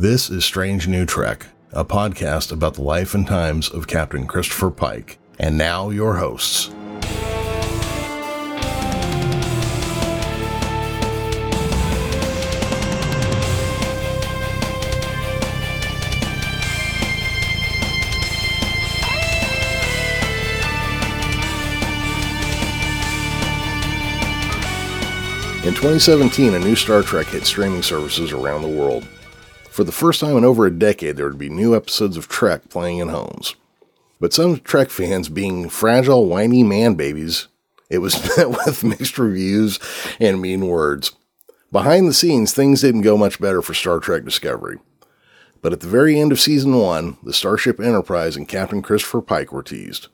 This is Strange New Trek, a podcast about the life and times of Captain Christopher Pike. And now, your hosts. In 2017, a new Star Trek hit streaming services around the world. For the first time in over a decade, there would be new episodes of Trek playing in homes. But some Trek fans, being fragile, whiny man babies, it was met with mixed reviews and mean words. Behind the scenes, things didn't go much better for Star Trek Discovery. But at the very end of season one, the Starship Enterprise and Captain Christopher Pike were teased.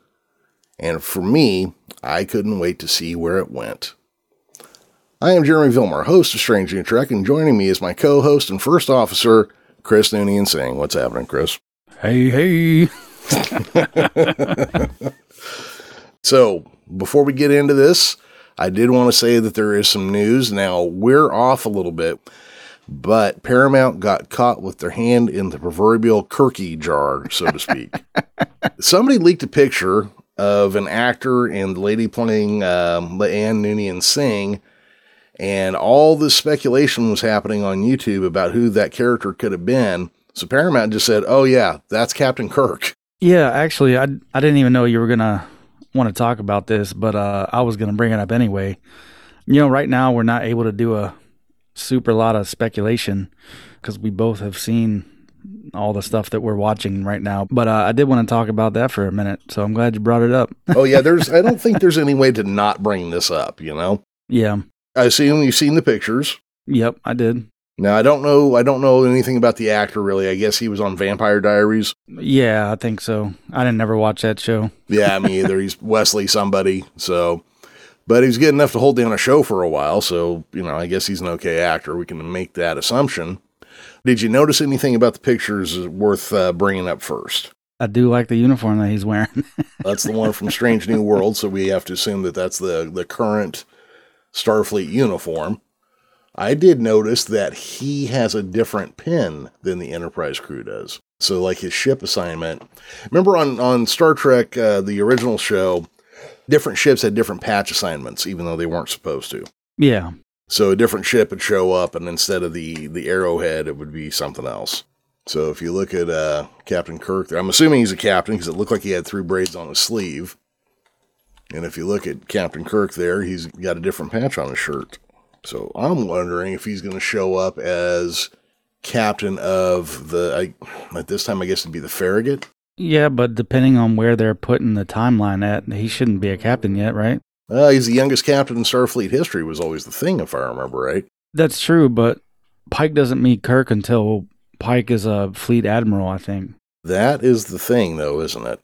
And for me, I couldn't wait to see where it went. I am Jeremy Vilmar, host of Strange New Trek, and joining me is my co-host and first officer, Chris Noonien Singh. What's happening, Chris? Hey, hey. so, before we get into this, I did want to say that there is some news. Now, we're off a little bit, but Paramount got caught with their hand in the proverbial Kirky jar, so to speak. Somebody leaked a picture of an actor and the lady playing um, La'an Noonien Singh and all this speculation was happening on YouTube about who that character could have been. So Paramount just said, "Oh yeah, that's Captain Kirk." Yeah, actually, I I didn't even know you were gonna want to talk about this, but uh, I was gonna bring it up anyway. You know, right now we're not able to do a super lot of speculation because we both have seen all the stuff that we're watching right now. But uh, I did want to talk about that for a minute, so I'm glad you brought it up. oh yeah, there's I don't think there's any way to not bring this up. You know. Yeah. I assume you've seen the pictures. Yep, I did. Now I don't know. I don't know anything about the actor really. I guess he was on Vampire Diaries. Yeah, I think so. I didn't never watch that show. yeah, me either. He's Wesley somebody. So, but he's good enough to hold down a show for a while. So you know, I guess he's an okay actor. We can make that assumption. Did you notice anything about the pictures worth uh, bringing up first? I do like the uniform that he's wearing. that's the one from Strange New World. So we have to assume that that's the the current Starfleet uniform. I did notice that he has a different pin than the Enterprise crew does. So, like his ship assignment. Remember on, on Star Trek, uh, the original show, different ships had different patch assignments, even though they weren't supposed to. Yeah. So, a different ship would show up, and instead of the, the arrowhead, it would be something else. So, if you look at uh, Captain Kirk there, I'm assuming he's a captain because it looked like he had three braids on his sleeve. And if you look at Captain Kirk there, he's got a different patch on his shirt. So I'm wondering if he's going to show up as captain of the, I, at this time, I guess it'd be the Farragut. Yeah, but depending on where they're putting the timeline at, he shouldn't be a captain yet, right? Uh, he's the youngest captain in Starfleet history, was always the thing, if I remember right. That's true, but Pike doesn't meet Kirk until Pike is a fleet admiral, I think. That is the thing, though, isn't it?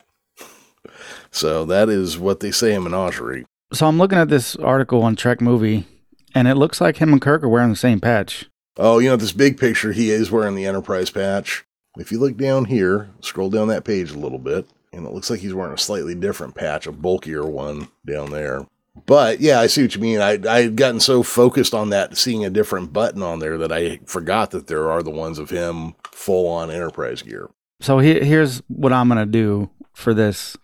So that is what they say in Menagerie. So I'm looking at this article on Trek Movie, and it looks like him and Kirk are wearing the same patch. Oh, you know, this big picture, he is wearing the Enterprise patch. If you look down here, scroll down that page a little bit, and it looks like he's wearing a slightly different patch, a bulkier one down there. But yeah, I see what you mean. I I had gotten so focused on that, seeing a different button on there, that I forgot that there are the ones of him full on Enterprise gear. So he, here's what I'm gonna do for this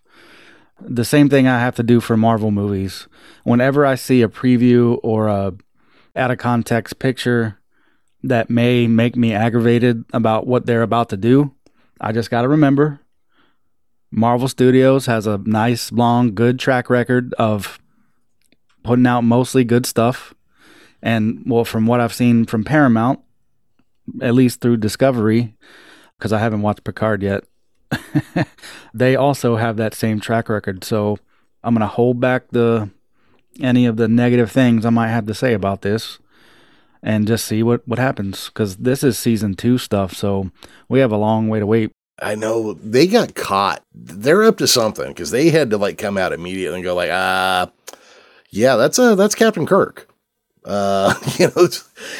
the same thing I have to do for Marvel movies. Whenever I see a preview or a out of context picture that may make me aggravated about what they're about to do, I just got to remember Marvel Studios has a nice, long, good track record of putting out mostly good stuff. And well, from what I've seen from Paramount, at least through Discovery, because I haven't watched Picard yet, they also have that same track record. So I'm going to hold back the any of the negative things I might have to say about this and just see what what happens cuz this is season 2 stuff, so we have a long way to wait. I know they got caught. They're up to something cuz they had to like come out immediately and go like, "Ah, yeah, that's uh that's Captain Kirk." Uh, you know,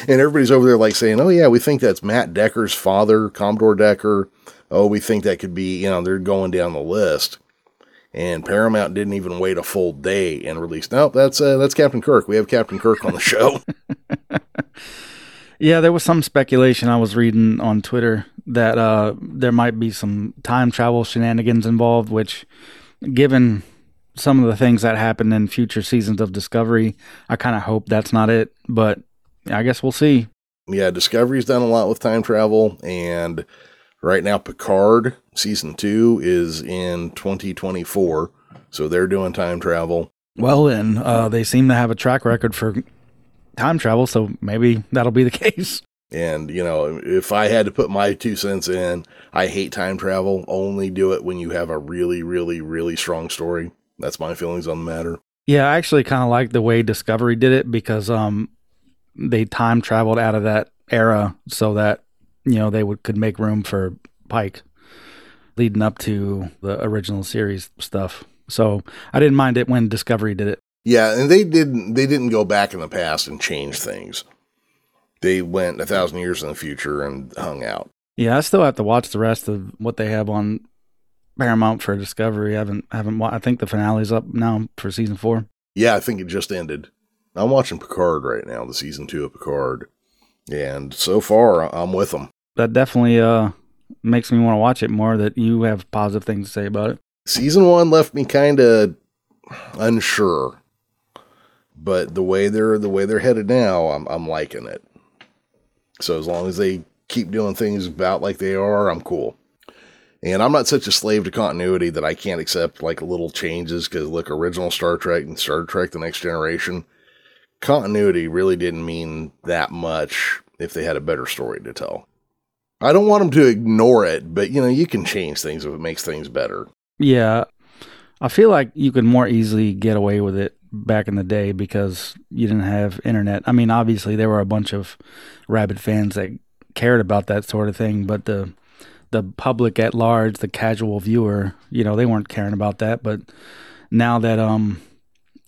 and everybody's over there like saying, "Oh yeah, we think that's Matt Decker's father, Commodore Decker." Oh, we think that could be, you know, they're going down the list. And Paramount didn't even wait a full day and release. Nope, that's uh, that's Captain Kirk. We have Captain Kirk on the show. Yeah, there was some speculation I was reading on Twitter that uh, there might be some time travel shenanigans involved, which, given some of the things that happen in future seasons of Discovery, I kind of hope that's not it. But I guess we'll see. Yeah, Discovery's done a lot with time travel, and right now Picard season two is in 2024, so they're doing time travel. Well, and uh, they seem to have a track record for time travel, so maybe that'll be the case. And, you know, if I had to put my two cents in, I hate time travel. Only do it when you have a really, really, really strong story. That's my feelings on the matter. Yeah, I actually kind of like the way Discovery did it because um, they time traveled out of that era so that you know they would could make room for Pike leading up to the original series stuff. So I didn't mind it when Discovery did it. Yeah, and they didn't they didn't go back in the past and change things. They went a thousand years in the future and hung out. Yeah, I still have to watch the rest of what they have on Paramount for Discovery. I haven't haven't I think the finale's up now for season four. Yeah, I think it just ended. I'm watching Picard right now, the season two of Picard, and so far I'm with them. That definitely uh makes me want to watch it more. That you have positive things to say about it. Season one left me kind of unsure, but the way they're the way they're headed now, I'm I'm liking it. So as long as they keep doing things about like they are, I'm cool. And I'm not such a slave to continuity that I can't accept like little changes because look, original Star Trek and Star Trek The Next Generation, continuity really didn't mean that much if they had a better story to tell. I don't want them to ignore it, but you know, you can change things if it makes things better. Yeah. I feel like you could more easily get away with it back in the day because you didn't have internet. I mean, obviously there were a bunch of rabid fans that cared about that sort of thing, but the the public at large, the casual viewer, you know, they weren't caring about that. But now that um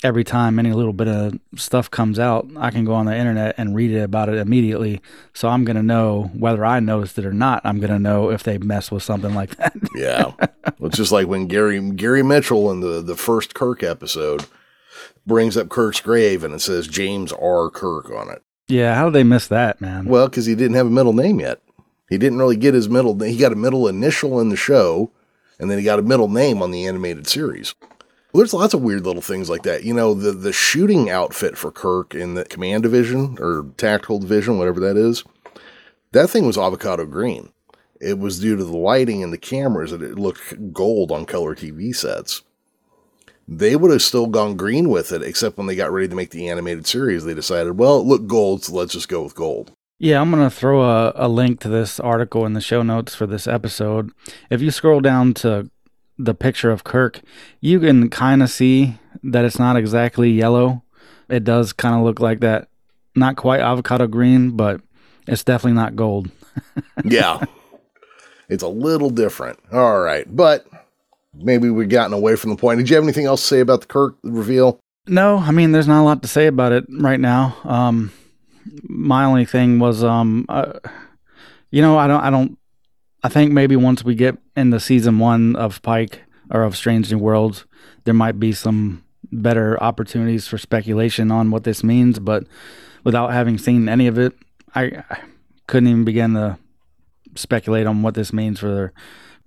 every time any little bit of stuff comes out, I can go on the internet and read it about it immediately. So I'm gonna know whether I noticed it or not. I'm gonna know if they mess with something like that. yeah, it's just like when Gary Gary Mitchell in the the first Kirk episode brings up Kirk's grave and it says James R. Kirk on it. Yeah, how did they miss that, man? Well, because he didn't have a middle name yet. He didn't really get his middle. He got a middle initial in the show, and then he got a middle name on the animated series. Well, there's lots of weird little things like that. You know, the the shooting outfit for Kirk in the command division or tactical division, whatever that is, that thing was avocado green. It was due to the lighting and the cameras that it looked gold on color TV sets. They would have still gone green with it, except when they got ready to make the animated series, they decided, well, it looked gold, so let's just go with gold. Yeah, I'm going to throw a, a link to this article in the show notes for this episode. If you scroll down to the picture of Kirk, you can kind of see that it's not exactly yellow. It does kind of look like that. Not quite avocado green, but it's definitely not gold. yeah. It's a little different. All right. But maybe we've gotten away from the point. Did you have anything else to say about the Kirk reveal? No, I mean, there's not a lot to say about it right now. Um, my only thing was, um, uh, you know, I don't, I don't, I think maybe once we get into season one of Pike or of Strange New Worlds, there might be some better opportunities for speculation on what this means. But without having seen any of it, I, I couldn't even begin to speculate on what this means for the,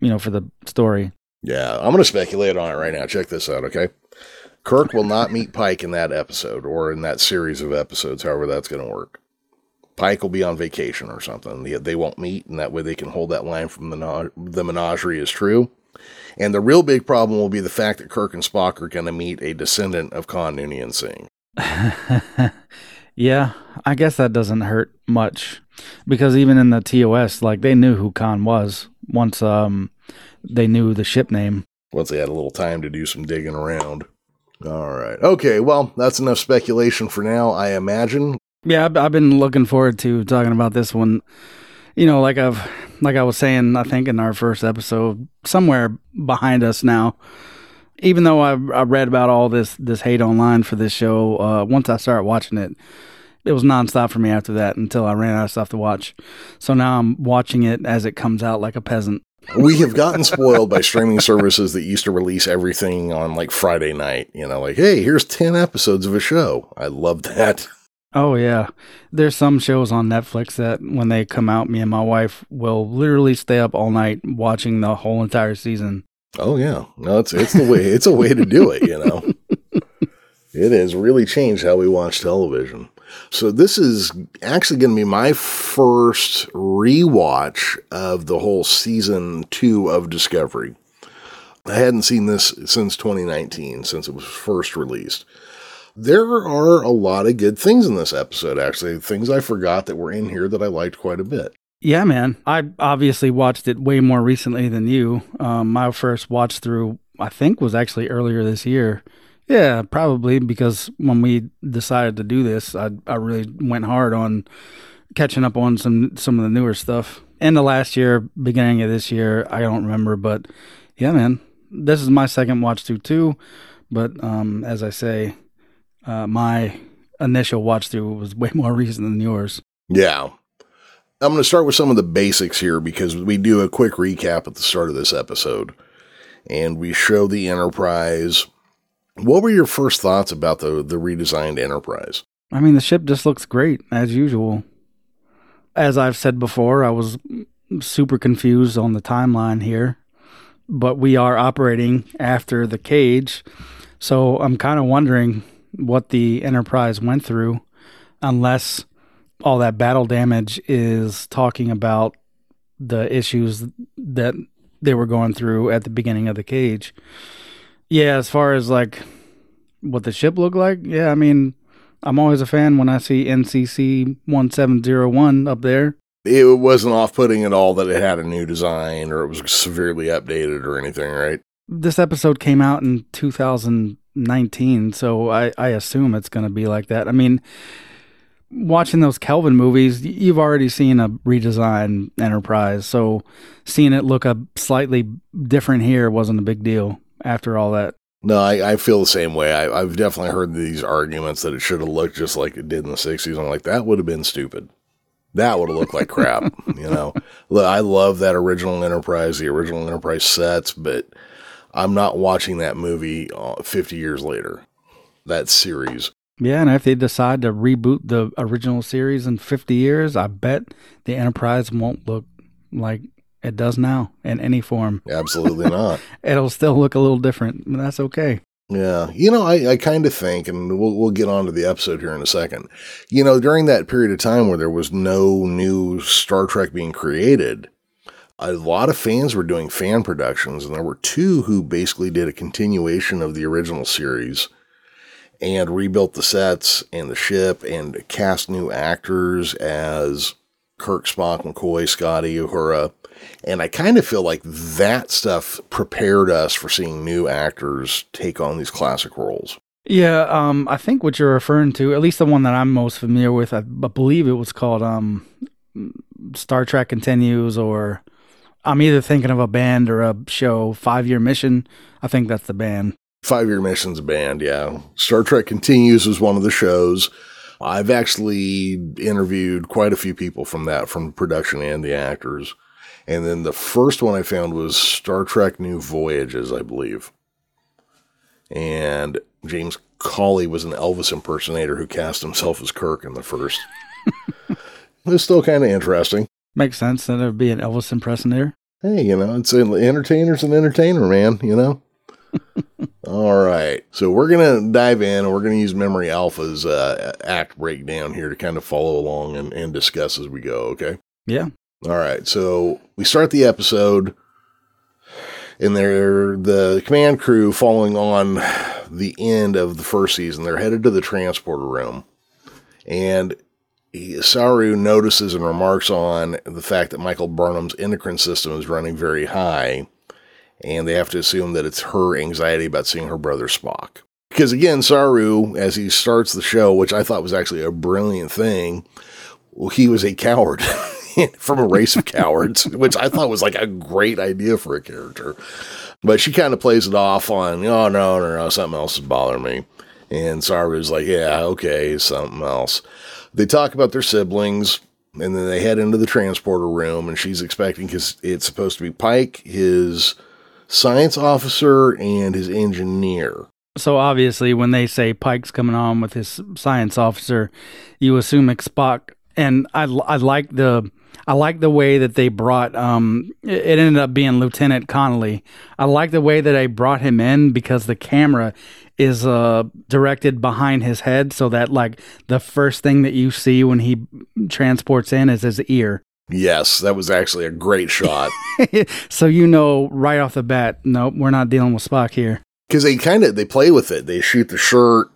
you know, for the story. Yeah, I'm going to speculate on it right now. Check this out, okay? Kirk will not meet Pike in that episode or in that series of episodes, however that's going to work. Pike will be on vacation or something. They, they won't meet, and that way they can hold that line from the, the menagerie is true. And the real big problem will be the fact that Kirk and Spock are going to meet a descendant of Khan Noonien Singh. yeah, I guess that doesn't hurt much because even in the TOS, like they knew who Khan was once um they knew the ship name. Once they had a little time to do some digging around. All right. Okay. Well, that's enough speculation for now, I imagine. Yeah, I've, I've been looking forward to talking about this one. You know, like I've, like I was saying, I think in our first episode, somewhere behind us now. Even though I, I read about all this this hate online for this show, uh, once I started watching it, it was nonstop for me after that until I ran out of stuff to watch. So now I'm watching it as it comes out like a peasant. we have gotten spoiled by streaming services that used to release everything on like Friday night. You know, like, hey, here's 10 episodes of a show. I love that. Oh yeah, there's some shows on Netflix that when they come out, me and my wife will literally stay up all night watching the whole entire season. Oh yeah, no, it's it's the way it's a way to do it. You know, it has really changed how we watch television. So this is actually going to be my first rewatch of the whole season two of Discovery. I hadn't seen this since 2019, since it was first released. There are a lot of good things in this episode, actually, things I forgot that were in here that I liked quite a bit. Yeah, man. I obviously watched it way more recently than you. Um, my first watch through, I think, was actually earlier this year. Yeah, probably because when we decided to do this, I I really went hard on catching up on some some of the newer stuff. End of last year, beginning of this year, I don't remember, but yeah, man, this is my second watch through too. But um, as I say, uh, my initial watch through was way more recent than yours. Yeah. I'm going to start with some of the basics here because we do a quick recap at the start of this episode and we show the Enterprise. What were your first thoughts about the, the redesigned Enterprise? I mean, the ship just looks great as usual. As I've said before, I was super confused on the timeline here, but we are operating after the cage. So I'm kind of wondering what the Enterprise went through, unless all that battle damage is talking about the issues that they were going through at the beginning of the cage. Yeah, as far as like what the ship looked like, yeah, I mean, I'm always a fan when I see NCC 1701 up there. It wasn't off putting at all that it had a new design or it was severely updated or anything, right? This episode came out in 2019, so I, I assume it's going to be like that. I mean, watching those Kelvin movies, you've already seen a redesign Enterprise, so seeing it look a slightly different here wasn't a big deal after all that. No, I, I feel the same way. I, I've definitely heard these arguments that it should have looked just like it did in the 60s. I'm like, that would have been stupid. That would have looked like crap, you know. I love that original Enterprise, the original Enterprise sets, but I'm not watching that movie uh, 50 years later. That series. Yeah, and if they decide to reboot the original series in 50 years, I bet the Enterprise won't look like it does now in any form. Absolutely not. It'll still look a little different, but that's okay. Yeah, you know, I, I kind of think, and we'll we'll get on to the episode here in a second. You know, during that period of time where there was no new Star Trek being created, a lot of fans were doing fan productions, and there were two who basically did a continuation of the original series and rebuilt the sets and the ship and cast new actors as Kirk, Spock, McCoy, Scotty, Uhura. And I kind of feel like that stuff prepared us for seeing new actors take on these classic roles. Yeah, um, I think what you're referring to, at least the one that I'm most familiar with, I believe it was called um, Star Trek Continues, or I'm either thinking of a band or a show, Five Year Mission. I think that's the band. Five Year Missions a band, yeah. Star Trek Continues was one of the shows. I've actually interviewed quite a few people from that, from production and the actors. And then the first one I found was Star Trek New Voyages, I believe. And James Cawley was an Elvis impersonator who cast himself as Kirk in the first. it's still kind of interesting. Makes sense that it would be an Elvis impersonator. Hey, you know, it's an entertainer's an entertainer, man, you know? All right. So we're going to dive in and we're going to use Memory Alpha's uh, act breakdown here to kind of follow along and, and discuss as we go. Okay. Yeah. All right. So we start the episode and they're the command crew following on the end of the first season. They're headed to the transporter room and Saru notices and remarks on the fact that Michael Burnham's endocrine system is running very high and they have to assume that it's her anxiety about seeing her brother Spock. Because again, Saru, as he starts the show, which I thought was actually a brilliant thing, well, he was a coward from a race of cowards, which I thought was like a great idea for a character. But she kind of plays it off on, oh, no, no, no, something else is bothering me. And Saru's like, yeah, okay, something else. They talk about their siblings, and then they head into the transporter room, and she's expecting, because it's supposed to be Pike, his science officer and his engineer. So obviously, when they say Pike's coming on with his science officer, you assume it's Spock. And I, I like the I like the way that they brought. Um, it ended up being Lieutenant Connolly. I like the way that they brought him in because the camera is uh directed behind his head, so that like the first thing that you see when he transports in is his ear. Yes, that was actually a great shot. so you know right off the bat, nope, we're not dealing with Spock here. because they kind of they play with it. They shoot the shirt,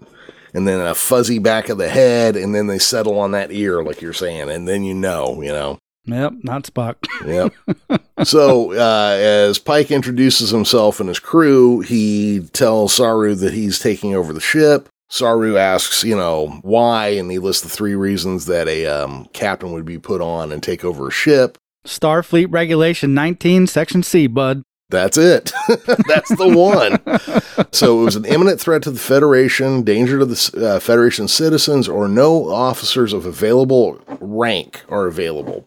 and then a fuzzy back of the head, and then they settle on that ear, like you're saying, and then you know, you know. Yep, not Spock. Yep. so uh, as Pike introduces himself and his crew, he tells Saru that he's taking over the ship. Saru asks, you know, why, and he lists the three reasons that a um, captain would be put on and take over a ship. Starfleet Regulation 19, Section C, bud. That's it. That's the one. so it was an imminent threat to the Federation, danger to the uh, Federation citizens, or no officers of available rank are available.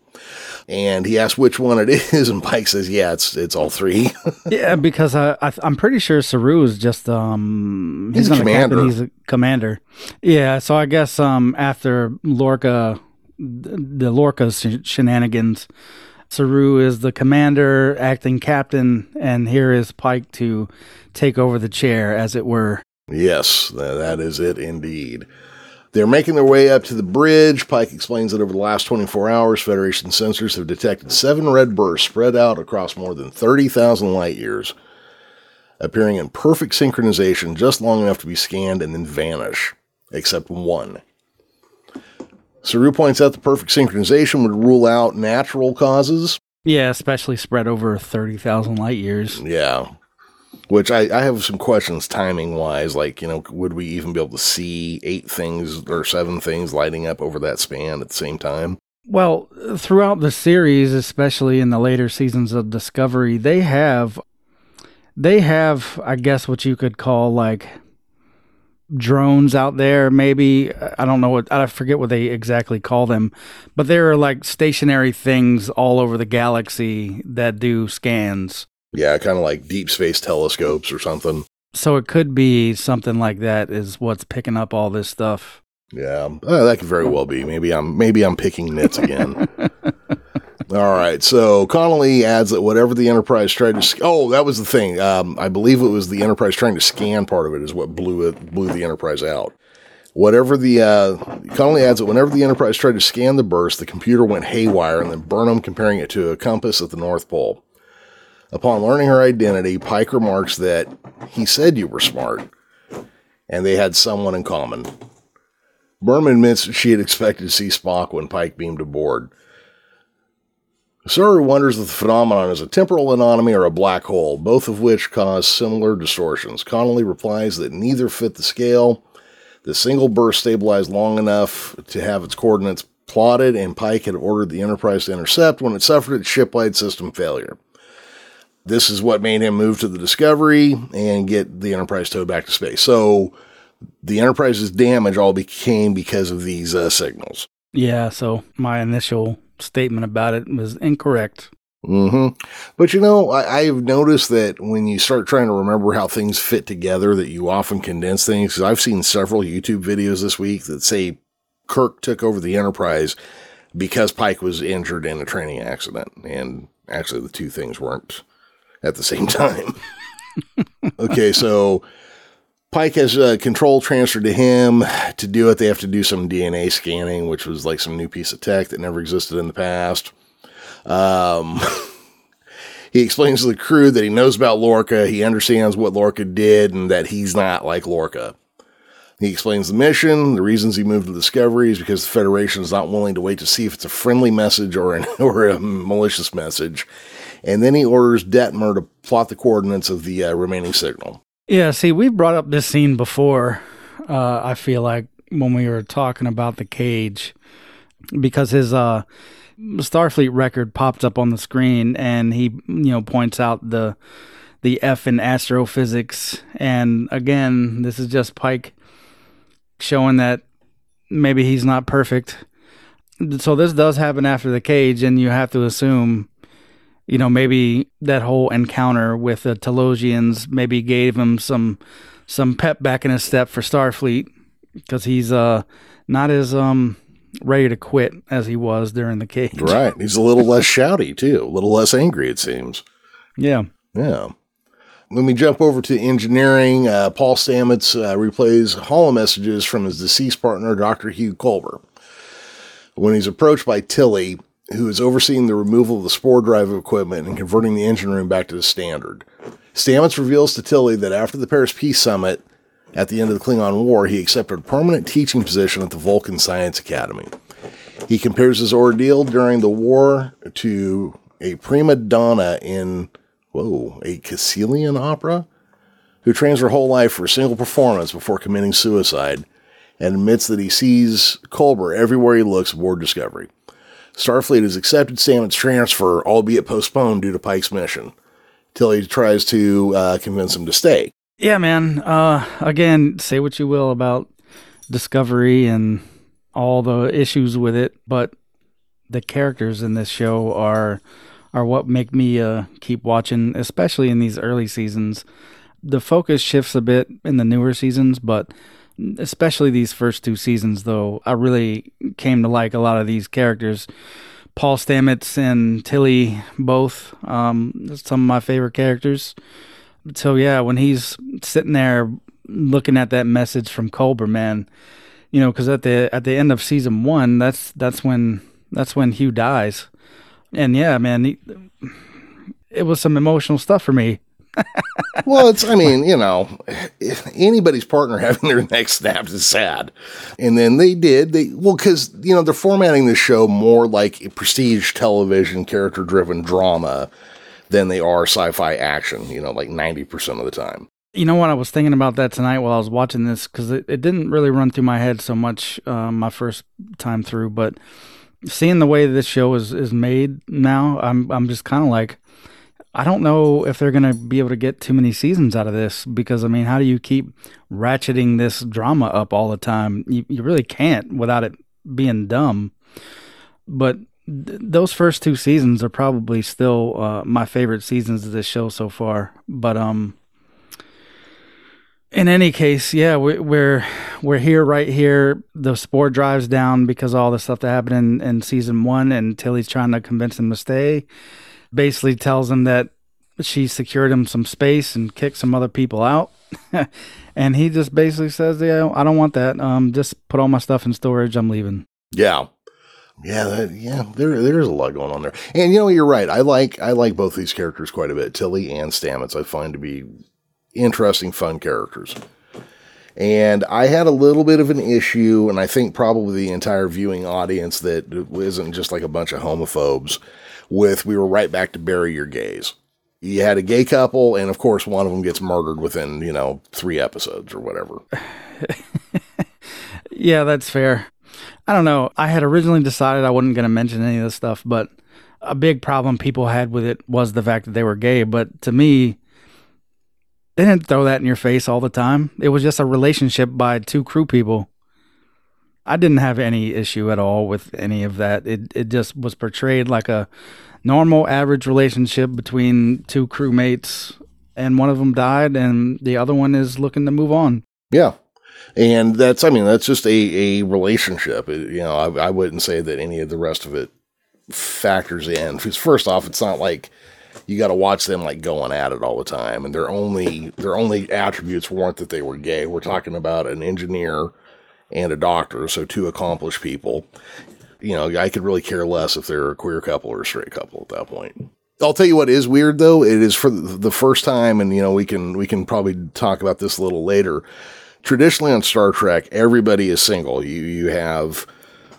And he asks which one it is, and Pike says, "Yeah, it's it's all three. Yeah, because I, I I'm pretty sure Saru is just um He's a not captain, commander. he's a commander. Yeah, so I guess um after Lorca, the Lorca sh- shenanigans, Saru is the commander, acting captain, and here is Pike to take over the chair, as it were. yes, that is it indeed." They're making their way up to the bridge. Pike explains that over the last 24 hours, Federation sensors have detected seven red bursts spread out across more than 30,000 light years, appearing in perfect synchronization just long enough to be scanned and then vanish, except one. Saru points out the perfect synchronization would rule out natural causes. Yeah, especially spread over thirty thousand light years. Yeah. Which I, I have some questions timing wise. Like, you know, would we even be able to see eight things or seven things lighting up over that span at the same time? Well, throughout the series, especially in the later seasons of Discovery, they have they have I guess what you could call like drones out there maybe I don't know what I forget what they exactly call them, but there are like stationary things all over the galaxy that do scans. Yeah, kind of like deep space telescopes or something. So it could be something like that is what's picking up all this stuff. Yeah, uh, that could very well be. Maybe I'm maybe I'm picking nits again. All right. So Connolly adds that whatever the Enterprise tried to sc- oh that was the thing. Um, I believe it was the Enterprise trying to scan part of it is what blew it blew the Enterprise out. Whatever the uh, Connolly adds that whenever the Enterprise tried to scan the burst, the computer went haywire and then Burnham comparing it to a compass at the North Pole. Upon learning her identity, Pike remarks that he said you were smart, and they had someone in common. Burnham admits she had expected to see Spock when Pike beamed aboard. Saru wonders if the phenomenon is a temporal anomaly or a black hole, both of which cause similar distortions. Connolly replies that neither fit the scale. The single burst stabilized long enough to have its coordinates plotted, and Pike had ordered the Enterprise to intercept when it suffered its shipwide system failure. This is what made him move to the Discovery and get the Enterprise towed back to space. So the Enterprise's damage all became because of these uh, signals. Yeah, so my initial statement about it was incorrect. Mm-hmm. But you know, I, I've noticed that when you start trying to remember how things fit together, that you often condense things. Because I've seen several YouTube videos this week that say Kirk took over the Enterprise because Pike was injured in a training accident, and actually the two things weren't at the same time. okay, so Pike has uh, control transferred to him. To do it, they have to do some DNA scanning, which was like some new piece of tech that never existed in the past. Um, he explains to the crew that he knows about Lorca, he understands what Lorca did, and that he's not like Lorca. He explains the mission, the reasons he moved to Discovery is because the Federation is not willing to wait to see if it's a friendly message or an or a malicious message. And then he orders Detmer to plot the coordinates of the uh, remaining signal. Yeah, see, we've brought up this scene before. Uh, I feel like when we were talking about the cage, because his uh, Starfleet record popped up on the screen, and he, you know, points out the the F in astrophysics. And again, this is just Pike showing that maybe he's not perfect. So this does happen after the cage, and you have to assume you know, maybe that whole encounter with the Talosians maybe gave him some some pep back in his step for Starfleet because he's uh not as um ready to quit as he was during the cage. Right. He's a little less shouty too, a little less angry. It seems. Yeah. Yeah. When we jump over to engineering, uh, Paul Stamets uh, replays holo messages from his deceased partner, Dr. Hugh Culber. When he's approached by Tilly, who is overseeing the removal of the spore drive equipment and converting the engine room back to the standard. Stamets reveals to Tilly that after the Paris Peace Summit at the end of the Klingon War, he accepted a permanent teaching position at the Vulcan Science Academy. He compares his ordeal during the war to a prima donna in, whoa, a Sicilian opera, who trains her whole life for a single performance before committing suicide and admits that he sees Culber everywhere he looks aboard Discovery. Starfleet has accepted Stamets' transfer, albeit postponed due to Pike's mission. Tilly tries to uh, convince him to stay. Yeah, man. Uh, again, say what you will about Discovery and all the issues with it, but the characters in this show are are what make me uh, keep watching, especially in these early seasons. The focus shifts a bit in the newer seasons, but especially these first two seasons, though, I really came to like a lot of these characters. Paul Stamets and Tilly, both um, some of my favorite characters. So yeah, when he's sitting there looking at that message from Culber, man, you know, because at the at the end of season one, that's that's when that's when Hugh dies, and yeah, man, he, it was some emotional stuff for me well, it's, I mean, you know, anybody's partner having their neck snapped is sad. And then they did, they, well, because, you know, they're formatting the show more like prestige television, character driven drama than they are sci fi action, you know, like 90% of the time. You know what? I was thinking about that tonight while I was watching this because it, it didn't really run through my head so much uh, my first time through, but seeing the way this show is, is made now, I'm, I'm just kind of like, I don't know if they're going to be able to get too many seasons out of this because, I mean, how do you keep ratcheting this drama up all the time? You, you really can't without it being dumb. But th- those first two seasons are probably still uh, my favorite seasons of this show so far. But, um, in any case, yeah, we, we're we're here right here. The spore drives down because all the stuff that happened in, in season one, and Tilly's trying to convince him to stay basically tells him that she secured him some space and kicked some other people out. and he just basically says, "Yeah, I don't want that. Um, just put all my stuff in storage. I'm leaving." Yeah, yeah, that, yeah. There, there's a lot going on there. And you know, you're right. I like, I like both these characters quite a bit. Tilly and Stamets, I find to be interesting, fun characters. And I had a little bit of an issue, and I think probably the entire viewing audience that isn't just like a bunch of homophobes with we were right back to bury your gays. You had a gay couple, and of course, one of them gets murdered within, you know, three episodes or whatever. yeah, that's fair. I don't know. I had originally decided I wasn't going to mention any of this stuff, but a big problem people had with it was the fact that they were gay. But to me, they didn't throw that in your face all the time. It was just a relationship by two crew people. I didn't have any issue at all with any of that. It it just was portrayed like a normal average relationship between two crewmates and one of them died and the other one is looking to move on. Yeah. And that's I mean that's just a a relationship. It, you know, I, I wouldn't say that any of the rest of it factors in. Because first off, it's not like you got to watch them like going at it all the time and their only their only attributes weren't that they were gay. We're talking about an engineer and a doctor, so two accomplished people. You know, I could really care less if they're a queer couple or a straight couple at that point. I'll tell you what is weird though. It is for the first time, and you know we can we can probably talk about this a little later. Traditionally on Star Trek, everybody is single. You you have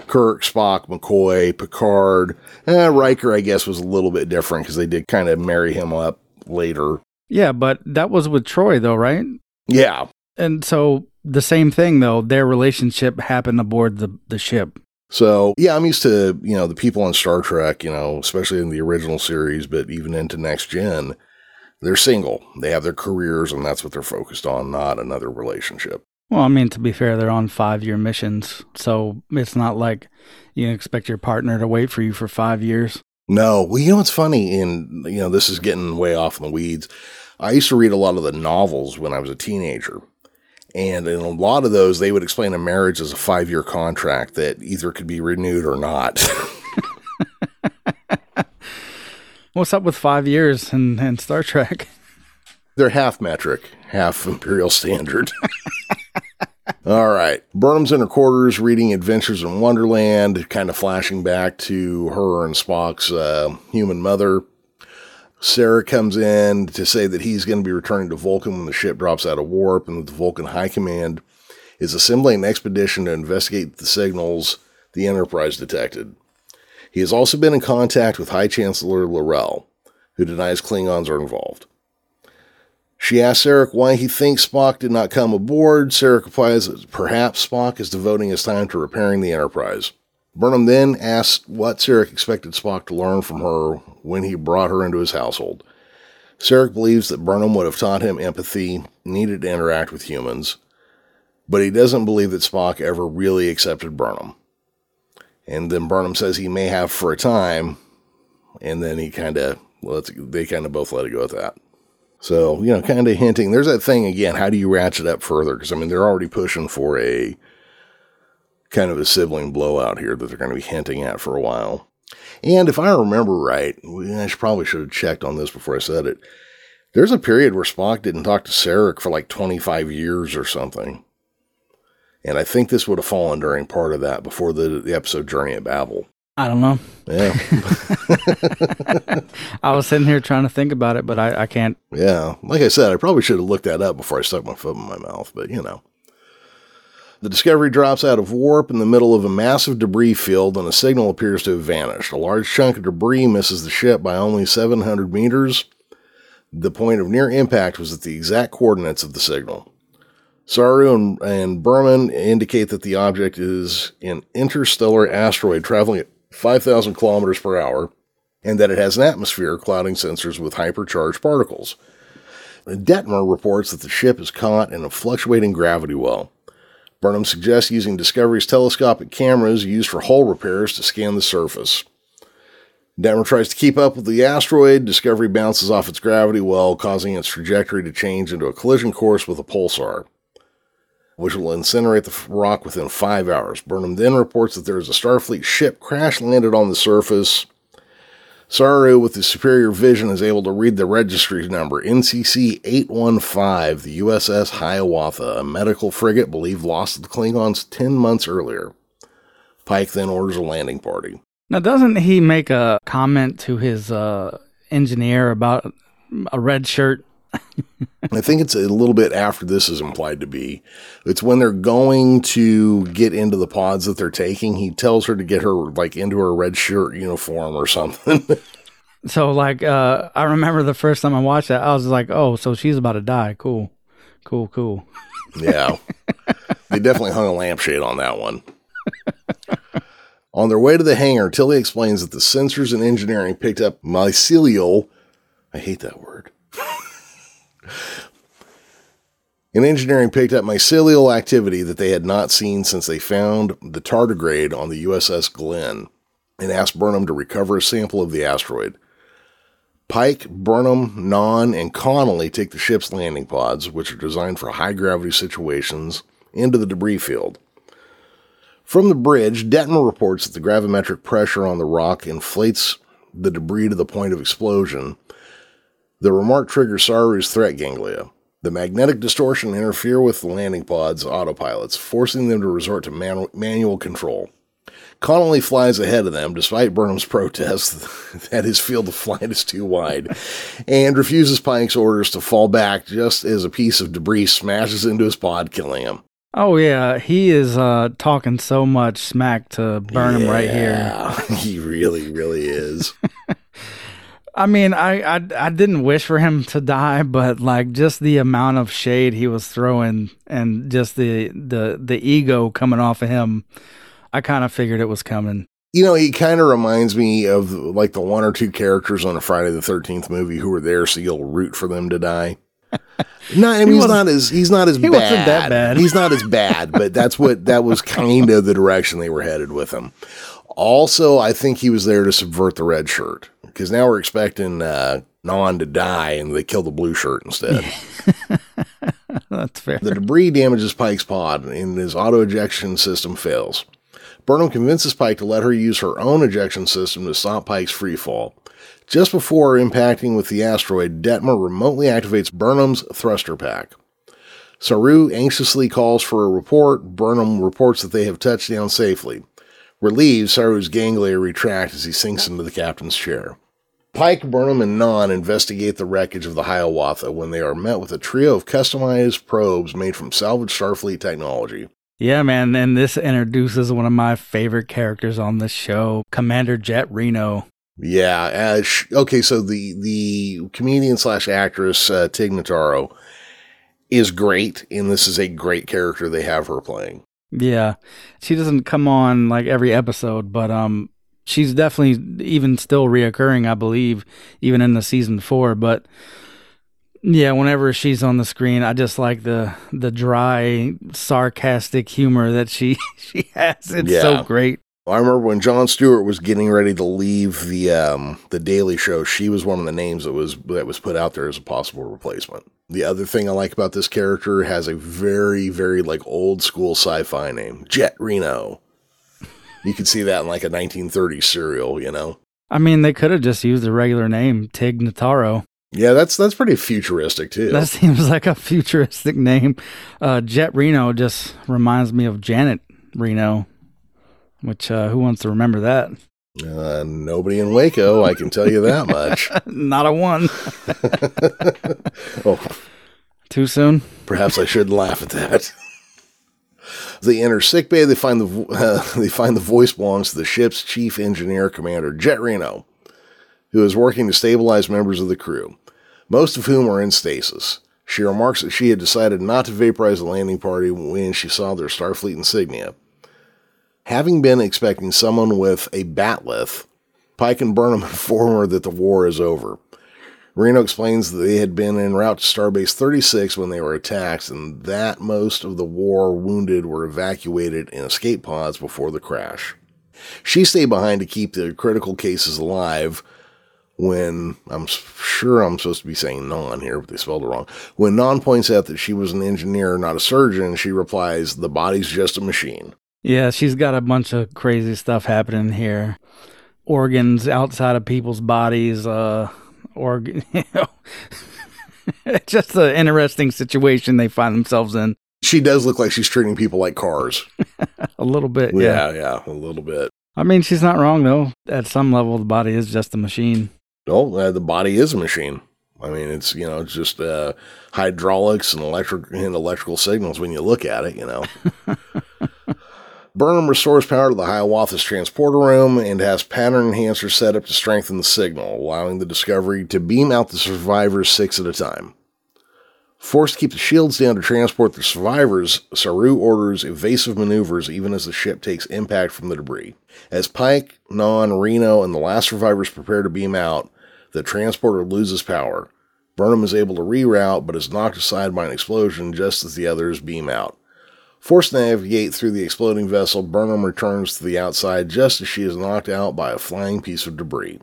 Kirk, Spock, McCoy, Picard. Eh, Riker, I guess, was a little bit different because they did kind of marry him up later. Yeah, but that was with Troi though, right? Yeah. And so the same thing though. Their relationship happened aboard the the ship. So yeah, I'm used to you know the people on Star Trek, you know, especially in the original series, but even into next gen, they're single. They have their careers, and that's what they're focused on, not another relationship. Well, I mean, to be fair, they're on five year missions, so it's not like you expect your partner to wait for you for five years. No, well, you know what's funny, and you know this is getting way off in the weeds. I used to read a lot of the novels when I was a teenager And in a lot of those, they would explain a marriage as a five year contract that either could be renewed or not. What's up with five years and, and Star Trek? They're half metric, half imperial standard. All right. Burnham's in her quarters reading Adventures in Wonderland, kind of flashing back to her and Spock's uh, human mother. Sarek comes in to say that he's going to be returning to Vulcan when the ship drops out of warp and that the Vulcan High Command is assembling an expedition to investigate the signals the Enterprise detected. He has also been in contact with High Chancellor L'Rell, who denies Klingons are involved. She asks Sarek why he thinks Spock did not come aboard. Sarek replies that perhaps Spock is devoting his time to repairing the Enterprise. Burnham then asks what Sarek expected Spock to learn from her when he brought her into his household. Sarek believes that Burnham would have taught him empathy, needed to interact with humans, but he doesn't believe that Spock ever really accepted Burnham. And then Burnham says he may have for a time, and then he kind of, well, they kind of both let it go at that. So, you know, kind of hinting. There's that thing again. How do you ratchet up further? Because, I mean, they're already pushing for a kind of a sibling blowout here that they're going to be hinting at for a while. And if I remember right, I should, probably should have checked on this before I said it. There's a period where Spock didn't talk to Sarek for like 25 years or something. And I think this would have fallen during part of that before the, the episode Journey of Babel. I don't know. Yeah. I was sitting here trying to think about it, but I, I can't. Yeah. Like I said, I probably should have looked that up before I stuck my foot in my mouth, but you know. The Discovery drops out of warp in the middle of a massive debris field and a signal appears to have vanished. A large chunk of debris misses the ship by only 700 meters. The point of near impact was at the exact coordinates of the signal. Saru and, and Burnham indicate that the object is an interstellar asteroid traveling at 5,000 kilometers per hour, and that it has an atmosphere clouding sensors with hypercharged particles. Detmer reports that the ship is caught in a fluctuating gravity well. Burnham suggests using Discovery's telescopic cameras used for hull repairs to scan the surface. Detmer tries to keep up with the asteroid. Discovery bounces off its gravity well, causing its trajectory to change into a collision course with a pulsar which will incinerate the rock within five hours. Burnham then reports that there is a Starfleet ship crash landed on the surface. Saru, with his superior vision, is able to read the registry number NCC 815, the USS Hiawatha, a medical frigate believed lost to the Klingons 10 months earlier. Pike then orders a landing party. Now, doesn't he make a comment to his uh, engineer about a red shirt I think it's a little bit after this is implied to be. It's when they're going to get into the pods that they're taking. He tells her to get her like into her red shirt uniform or something. so like uh I remember the first time I watched that, I was like, "Oh, so she's about to die. Cool. Cool, cool." yeah. they definitely hung a lampshade on that one. on their way to the hangar, Tilly explains that the sensors and engineering picked up mycelial I hate that word in engineering picked up mycelial activity that they had not seen since they found the tardigrade on the USS Glenn and asked Burnham to recover a sample of the asteroid. Pike, Burnham, Nhan, and Connolly take the ship's landing pods, which are designed for high gravity situations, into the debris field. From the bridge, Detmer reports that the gravimetric pressure on the rock inflates the debris to the point of explosion. The remark triggers Saru's threat ganglia. The magnetic distortion interfere with the landing pod's autopilots, forcing them to resort to man- manual control. Connolly flies ahead of them, despite Burnham's protest that his field of flight is too wide, and refuses Pike's orders to fall back just as a piece of debris smashes into his pod, killing him. Oh yeah, he is uh, talking so much smack to Burnham yeah, right here. he really, really is. I mean, I, I I didn't wish for him to die, but like just the amount of shade he was throwing and just the the the ego coming off of him, I kind of figured it was coming. You know, he kind of reminds me of like the one or two characters on a Friday the Thirteenth movie who were there, so you'll root for them to die. no, I mean he he's not as he's not as he bad. Wasn't that bad. he's not as bad, but that's what that was kind of the direction they were headed with him. Also, I think he was there to subvert the red shirt because now we're expecting uh, Nhan to die and they kill the blue shirt instead. That's fair. The debris damages Pike's pod, and his auto ejection system fails. Burnham convinces Pike to let her use her own ejection system to stop Pike's free fall. Just before impacting with the asteroid, Detmer remotely activates Burnham's thruster pack. Saru anxiously calls for a report. Burnham reports that they have touched down safely. Relieved, Saru's ganglia retract as he sinks into the captain's chair. Pike, Burnham, and Nhan investigate the wreckage of the Hiawatha when they are met with a trio of customized probes made from salvaged Starfleet technology. Yeah, man. And this introduces one of my favorite characters on the show, Commander Jett Reno. Yeah. Uh, sh- okay, so the the comedian slash actress uh, Tig Notaro is great, and this is a great character they have her playing. Yeah, she doesn't come on like every episode, but um, she's definitely even still reoccurring, I believe, even in the season four. But yeah, whenever she's on the screen, I just like the the dry, sarcastic humor that she she has. It's Yeah. so great. I remember when Jon Stewart was getting ready to leave the um, the Daily Show. She was one of the names that was that was put out there as a possible replacement. The other thing I like about this character has a very very like old school sci-fi name, Jett Reno. You could see that in like a 1930s serial, you know. I mean, they could have just used the regular name, Tig Notaro. Yeah, that's that's pretty futuristic too. That seems like a futuristic name. Uh, Jett Reno just reminds me of Janet Reno, which uh, who wants to remember that? Uh, nobody in Waco, I can tell you that much. Not a one. oh, Too soon. perhaps I shouldn't laugh at that. They enter sickbay. They find the uh, they find the voice belongs to the ship's chief engineer, Commander Jett Reno, who is working to stabilize members of the crew, most of whom are in stasis. She remarks that she had decided not to vaporize the landing party when she saw their Starfleet insignia. Having been expecting someone with a bat'leth, Pike and Burnham inform her that the war is over. Reno explains that they had been en route to Starbase 36 when they were attacked, and that most of the war wounded were evacuated in escape pods before the crash. She stayed behind to keep the critical cases alive when I'm sure I'm supposed to be saying non here, but they spelled it wrong. When Nhan points out that she was an engineer, not a surgeon, she replies, The body's just a machine. Yeah, she's got a bunch of crazy stuff happening here. Organs outside of people's bodies. Uh, organ. You know, it's just an interesting situation they find themselves in. She does look like she's treating people like cars. A little bit. Yeah. Yeah, yeah, a little bit. I mean, she's not wrong though. At some level, the body is just a machine. No, uh, the body is a machine. I mean, it's you know, it's just uh, hydraulics and electric and electrical signals when you look at it. You know. Burnham restores power to the Hiawatha's transporter room and has pattern enhancers set up to strengthen the signal, allowing the Discovery to beam out the survivors six at a time. Forced to keep the shields down to transport the survivors, Saru orders evasive maneuvers even as the ship takes impact from the debris. As Pike, Nhan, Reno, and the last survivors prepare to beam out, the transporter loses power. Burnham is able to reroute, but is knocked aside by an explosion just as the others beam out. Forced to navigate through the exploding vessel, Burnham returns to the outside just as she is knocked out by a flying piece of debris.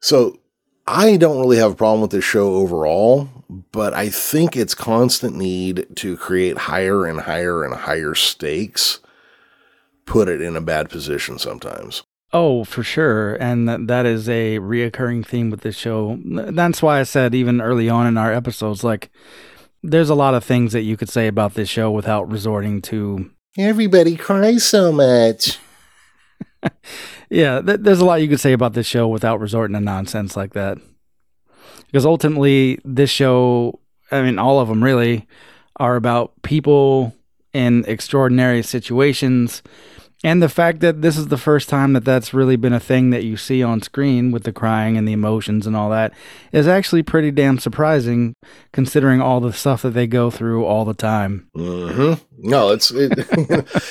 So, I don't really have a problem with this show overall, but I think its constant need to create higher and higher and higher stakes put it in a bad position sometimes. Oh, for sure. And that, is a reoccurring theme with this show. That's why I said, even early on in our episodes, like, there's a lot of things that you could say about this show without resorting to. Everybody cries so much. Yeah, th- there's a lot you could say about this show without resorting to nonsense like that. Because ultimately, this show, I mean, all of them really, are about people in extraordinary situations. And the fact that this is the first time that that's really been a thing that you see on screen with the crying and the emotions and all that is actually pretty damn surprising considering all the stuff that they go through all the time. hmm No, it's it,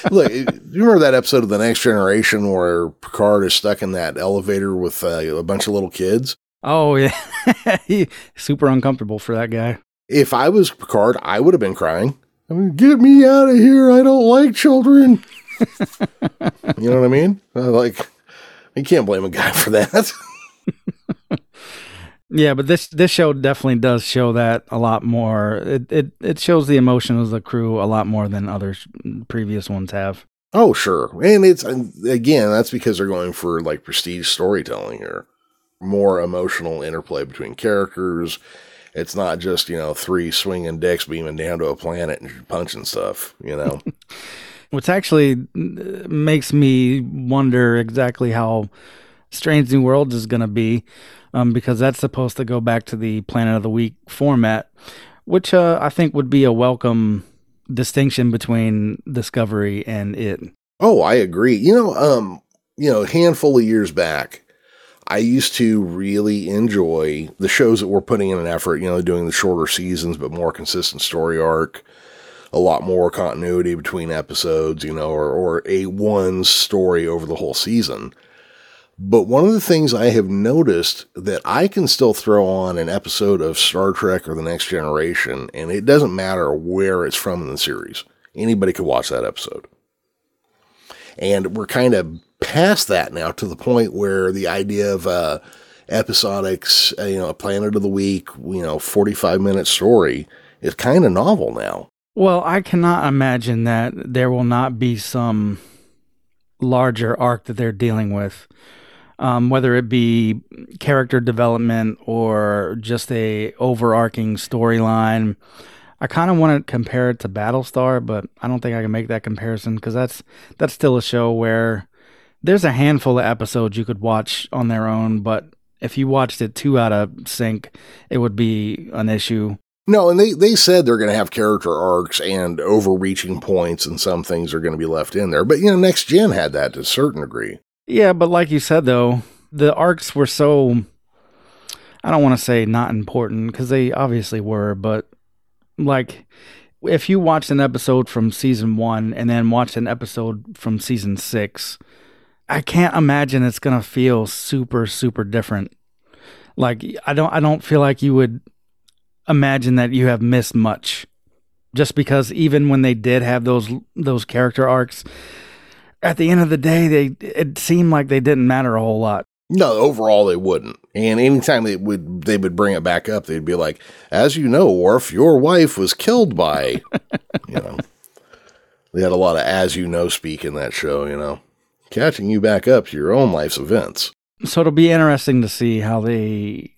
look. You remember that episode of the Next Generation where Picard is stuck in that elevator with uh, a bunch of little kids? Oh, yeah. He- Super uncomfortable for that guy. If I was Picard, I would have been crying. I mean, get me out of here! I don't like children. You know what I mean? Uh, Like, you can't blame a guy for that. Yeah, but this this show definitely does show that a lot more. It it it shows the emotion of the crew a lot more than other previous ones have. Oh, sure. And it's again, that's because they're going for like prestige storytelling here. More emotional interplay between characters. It's not just, you know, three swinging dicks beaming down to a planet and punching stuff, you know. Which actually uh, makes me wonder exactly how Strange New Worlds is going to be, um, because that's supposed to go back to the Planet of the Week format, which uh, I think would be a welcome distinction between Discovery and it. Oh, I agree. You know, um, you know, a handful of years back, I used to really enjoy the shows that were putting in an effort, you know, doing the shorter seasons but more consistent story arc, a lot more continuity between episodes, you know, or, or a one story over the whole season. But one of the things I have noticed that I can still throw on an episode of Star Trek or The Next Generation, and it doesn't matter where it's from in the series. Anybody could watch that episode. And we're kind of past that now to the point where the idea of uh, episodics, uh, you know, a Planet of the Week, you know, 45 minute story is kind of novel now. Well, I cannot imagine that there will not be some larger arc that they're dealing with um, whether it be character development or just a overarching storyline. I kind of want to compare it to Battlestar, but I don't think I can make that comparison because that's that's still a show where there's a handful of episodes you could watch on their own, but if you watched it two out of sync, it would be an issue. No, and they, they said they're going to have character arcs and overreaching points, and some things are going to be left in there. But, you know, Next Gen had that to a certain degree. Yeah, but like you said though, the arcs were so I don't want to say not important because they obviously were, but like if you watched an episode from season one and then watched an episode from season six, I can't imagine it's gonna feel super super different. Like I don't I don't feel like you would imagine that you have missed much, just because even when they did have those those character arcs, at the end of the day, they it seemed like they didn't matter a whole lot. No, overall they wouldn't. And anytime they would they would bring it back up, they'd be like, "As you know, Worf, your wife was killed by," you know. They had a lot of "as you know" speak in that show, you know, catching you back up to your own life's events. So it'll be interesting to see how they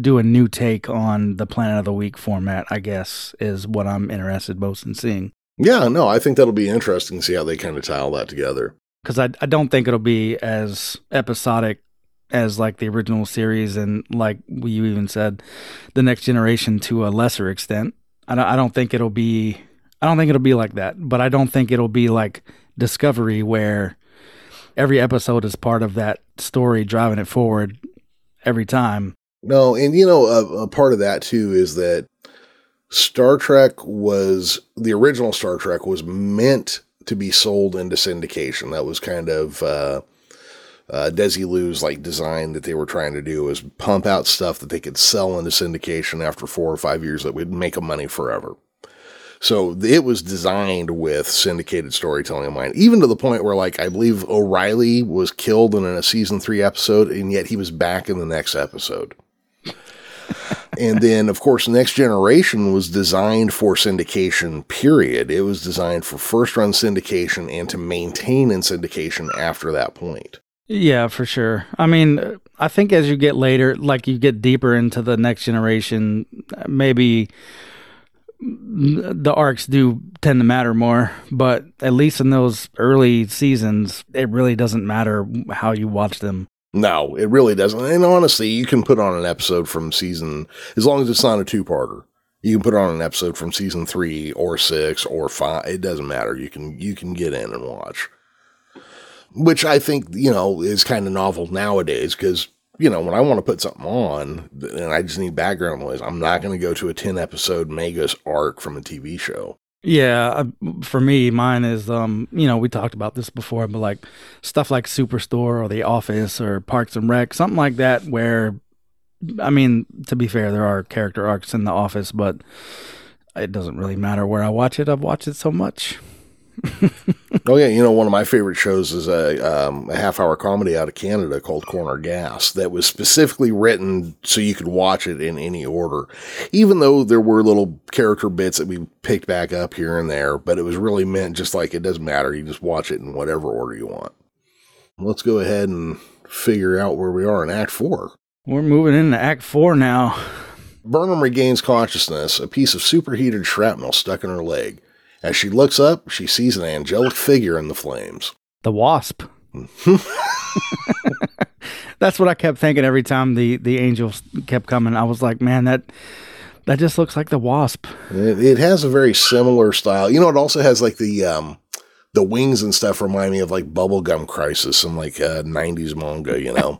do a new take on the Planet of the Week format. I guess is what I'm interested most in seeing. Yeah, no, I think that'll be interesting to see how they kind of tie all that together. Because I, I don't think it'll be as episodic as like the original series and like you even said, the next generation to a lesser extent. I don't, I don't think it'll be I don't think it'll be like that, but I don't think it'll be like Discovery where every episode is part of that story driving it forward every time. No, and you know, a, a part of that too is that Star Trek was the original Star Trek was meant to be sold into syndication. That was kind of uh, uh, like design that they were trying to do was pump out stuff that they could sell into syndication after four or five years that would make them money forever. So it was designed with syndicated storytelling in mind, even to the point where, like, I believe O'Reilly was killed in a season three episode, and yet he was back in the next episode and then, of course, Next Generation was designed for syndication, period. It was designed for first run syndication and to maintain in syndication after that point. Yeah, for sure. I mean, I think as you get later, like you get deeper into the next generation, maybe the arcs do tend to matter more, but at least in those early seasons, it really doesn't matter how you watch them. No, it really doesn't. And honestly, you can put on an episode from season, as long as it's not a two parter. You can put on an episode from season three or six or five. It doesn't matter. You can, you can get in and watch. Which I think, you know, is kind of novel nowadays because, you know, when I want to put something on and I just need background noise, I'm not going to go to a 10 episode Megas arc from a TV show. Yeah, for me, mine is um, you know, we talked about this before, but like stuff like Superstore or The Office or Parks and Rec, something like that where I mean, to be fair, there are character arcs in The Office, but it doesn't really matter where I watch it. I've watched it so much. Oh yeah, you know one of my favorite shows is a, um, a half hour comedy out of Canada called Corner Gas that was specifically written so you could watch it in any order. Even though there were little character bits that we picked back up here and there, but it was really meant just like it doesn't matter. You just watch it in whatever order you want. Let's go ahead and figure out where we are in Act Four. We're moving into Act Four now. Burnham regains consciousness, a piece of superheated shrapnel stuck in her leg. As she looks up, she sees an angelic figure in the flames. The wasp. That's what I kept thinking every time the the angels kept coming. I was like, man, that that just looks like the wasp. It, it has a very similar style. You know, it also has like the um the wings and stuff remind me of like Bubblegum Crisis and like uh, 90s manga, you know.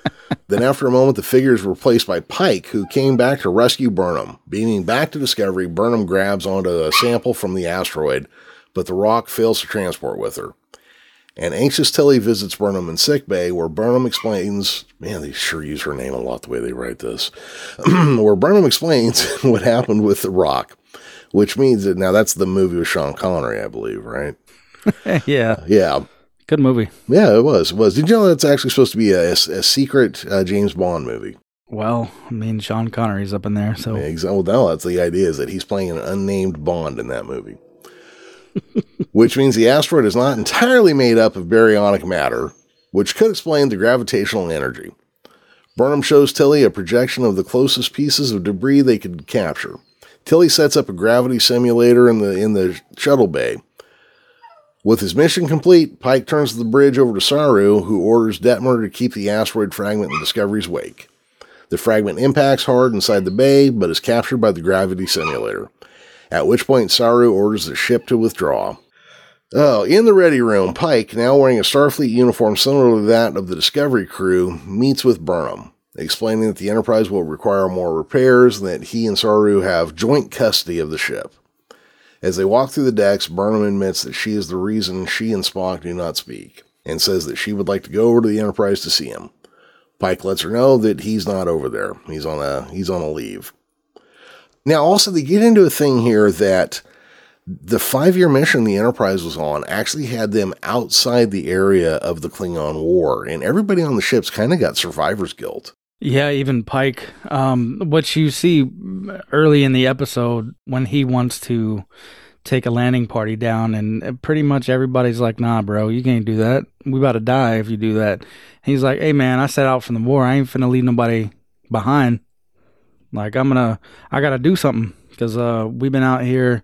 then after a moment, the figures is replaced by Pike, who came back to rescue Burnham. Beaming back to Discovery, Burnham grabs onto a sample from the asteroid, but the rock fails to transport with her. And anxious Tilly visits Burnham in sickbay, where Burnham explains, man, they sure use her name a lot the way they write this, where Burnham explains what happened with the rock, which means that now that's the movie with Sean Connery, I believe, right? yeah. Yeah. Good movie. Yeah, it was. It was. Did you know that's actually supposed to be a, a secret uh, James Bond movie? Well, I mean, Sean Connery's up in there, so. Yeah, exactly. Well, that's the idea is that he's playing an unnamed Bond in that movie. which means the asteroid is not entirely made up of baryonic matter, which could explain the gravitational energy. Burnham shows Tilly a projection of the closest pieces of debris they could capture. Tilly sets up a gravity simulator in the in the shuttle bay, with his mission complete, Pike turns the bridge over to Saru, who orders Detmer to keep the asteroid fragment in Discovery's wake. The fragment impacts hard inside the bay, but is captured by the gravity simulator. At which point, Saru orders the ship to withdraw. Oh, in the ready room, Pike, now wearing a Starfleet uniform similar to that of the Discovery crew, meets with Burnham, explaining that the Enterprise will require more repairs and that he and Saru have joint custody of the ship. As they walk through the decks, Burnham admits that she is the reason she and Spock do not speak, and says that she would like to go over to the Enterprise to see him. Pike lets her know that he's not over there. He's on a he's on a leave. Now, also they get into a thing here that the five year mission the Enterprise was on actually had them outside the area of the Klingon War, and everybody on the ships kind of got survivor's guilt. Yeah, even Pike. Um, what you see early in the episode when he wants to take a landing party down, and pretty much everybody's like, "Nah, bro, you can't do that. We about to die if you do that." he's like, "Hey, man, I set out from the war. I ain't finna leave nobody behind. Like, I'm gonna, I gotta do something because uh, we've been out here."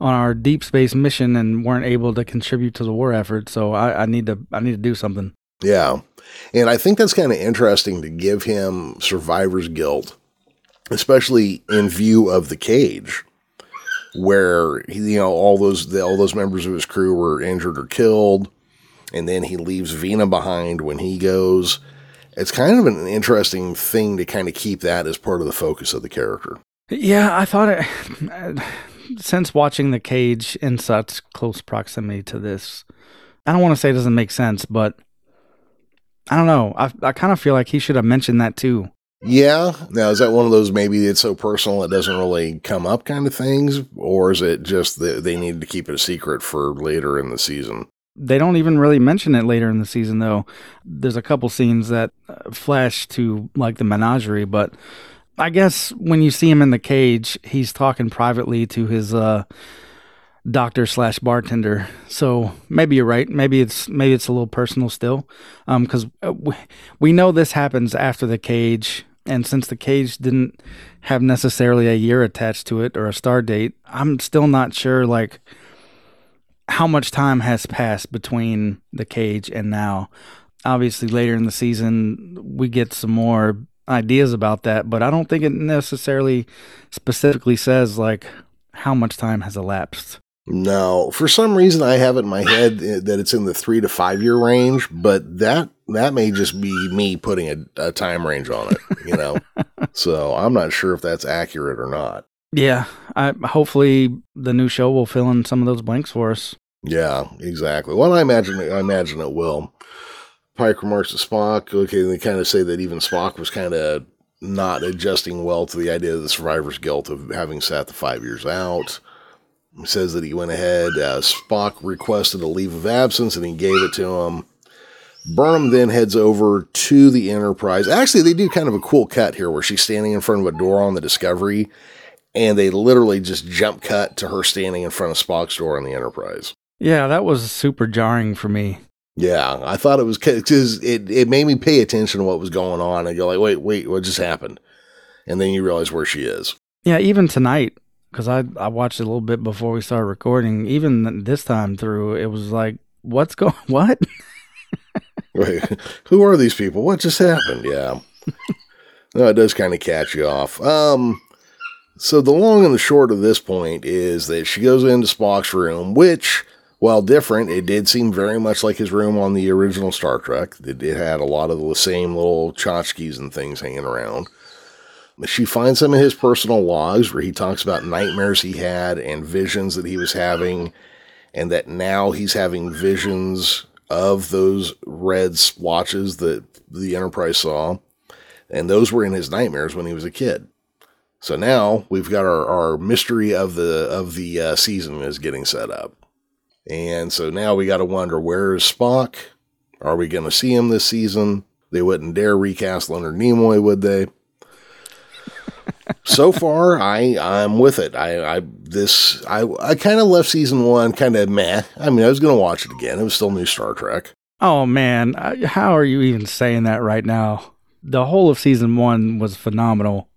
on our deep space mission and weren't able to contribute to the war effort. So I, I need to I need to do something. Yeah. And I think that's kind of interesting to give him survivor's guilt, especially in view of the cage, where you know all those all those members of his crew were injured or killed, and then he leaves Vina behind when he goes. It's kind of an interesting thing to kind of keep that as part of the focus of the character. Yeah, I thought it. Since watching the cage in such close proximity to this, I don't want to say it doesn't make sense, but I don't know. I I kind of feel like he should have mentioned that too. Yeah. Now, is that one of those maybe it's so personal it doesn't really come up kind of things? Or is it just that they needed to keep it a secret for later in the season? They don't even really mention it later in the season, though. There's a couple scenes that uh, flash to like the menagerie, but I guess when you see him in the cage, he's talking privately to his uh, doctor slash bartender. So maybe you're right. Maybe it's maybe it's a little personal still, because um, we, we know this happens after the cage, and since the cage didn't have necessarily a year attached to it or a star date, I'm still not sure like how much time has passed between the cage and now. Obviously, later in the season, we get some more ideas about that, but I don't think it necessarily specifically says like how much time has elapsed. No, for some reason I have it in my head that it's in the three to five year range, but that that may just be me putting a, a time range on it, you know. so I'm not sure if that's accurate or not. Yeah, I, hopefully the new show will fill in some of those blanks for us. Yeah, exactly. Well, I imagine I imagine it will. Pike remarks to Spock. Okay, they kind of say that even Spock was kind of not adjusting well to the idea of the survivor's guilt of having sat the five years out He says that he went ahead. Uh, Spock requested a leave of absence, and he gave it to him. Burnham then heads over to the Enterprise. Actually, they do kind of a cool cut here where she's standing in front of a door on the Discovery, and they literally just jump cut to her standing in front of Spock's door on the Enterprise. Yeah, that was super jarring for me. Yeah, I thought it was because it, it made me pay attention to what was going on, and you're like, wait, wait, what just happened? And then you realize where she is. Yeah, even tonight, because I I watched a little bit before we started recording. Even this time through, it was like, what's going? What? Wait, who are these people? What just happened? Yeah, no, it does kind of catch you off. Um, so the long and the short of this point is that she goes into Spock's room, which while different, it did seem very much like his room on the original Star Trek. It, it had a lot of the same little tchotchkes and things hanging around. She finds some of his personal logs where he talks about nightmares he had and visions that he was having, and that now he's having visions of those red splotches that the Enterprise saw. And those were in his nightmares when he was a kid. So now we've got our, our mystery of the of the uh, season is getting set up. And so now we got to wonder where is Spock? Are we going to see him this season? They wouldn't dare recast Leonard Nimoy, would they? So far, I I'm with it. I I this I I kind of left season one kind of meh. I mean, I was going to watch it again. It was still new Star Trek. Oh man, how are you even saying that right now? The whole of season one was phenomenal.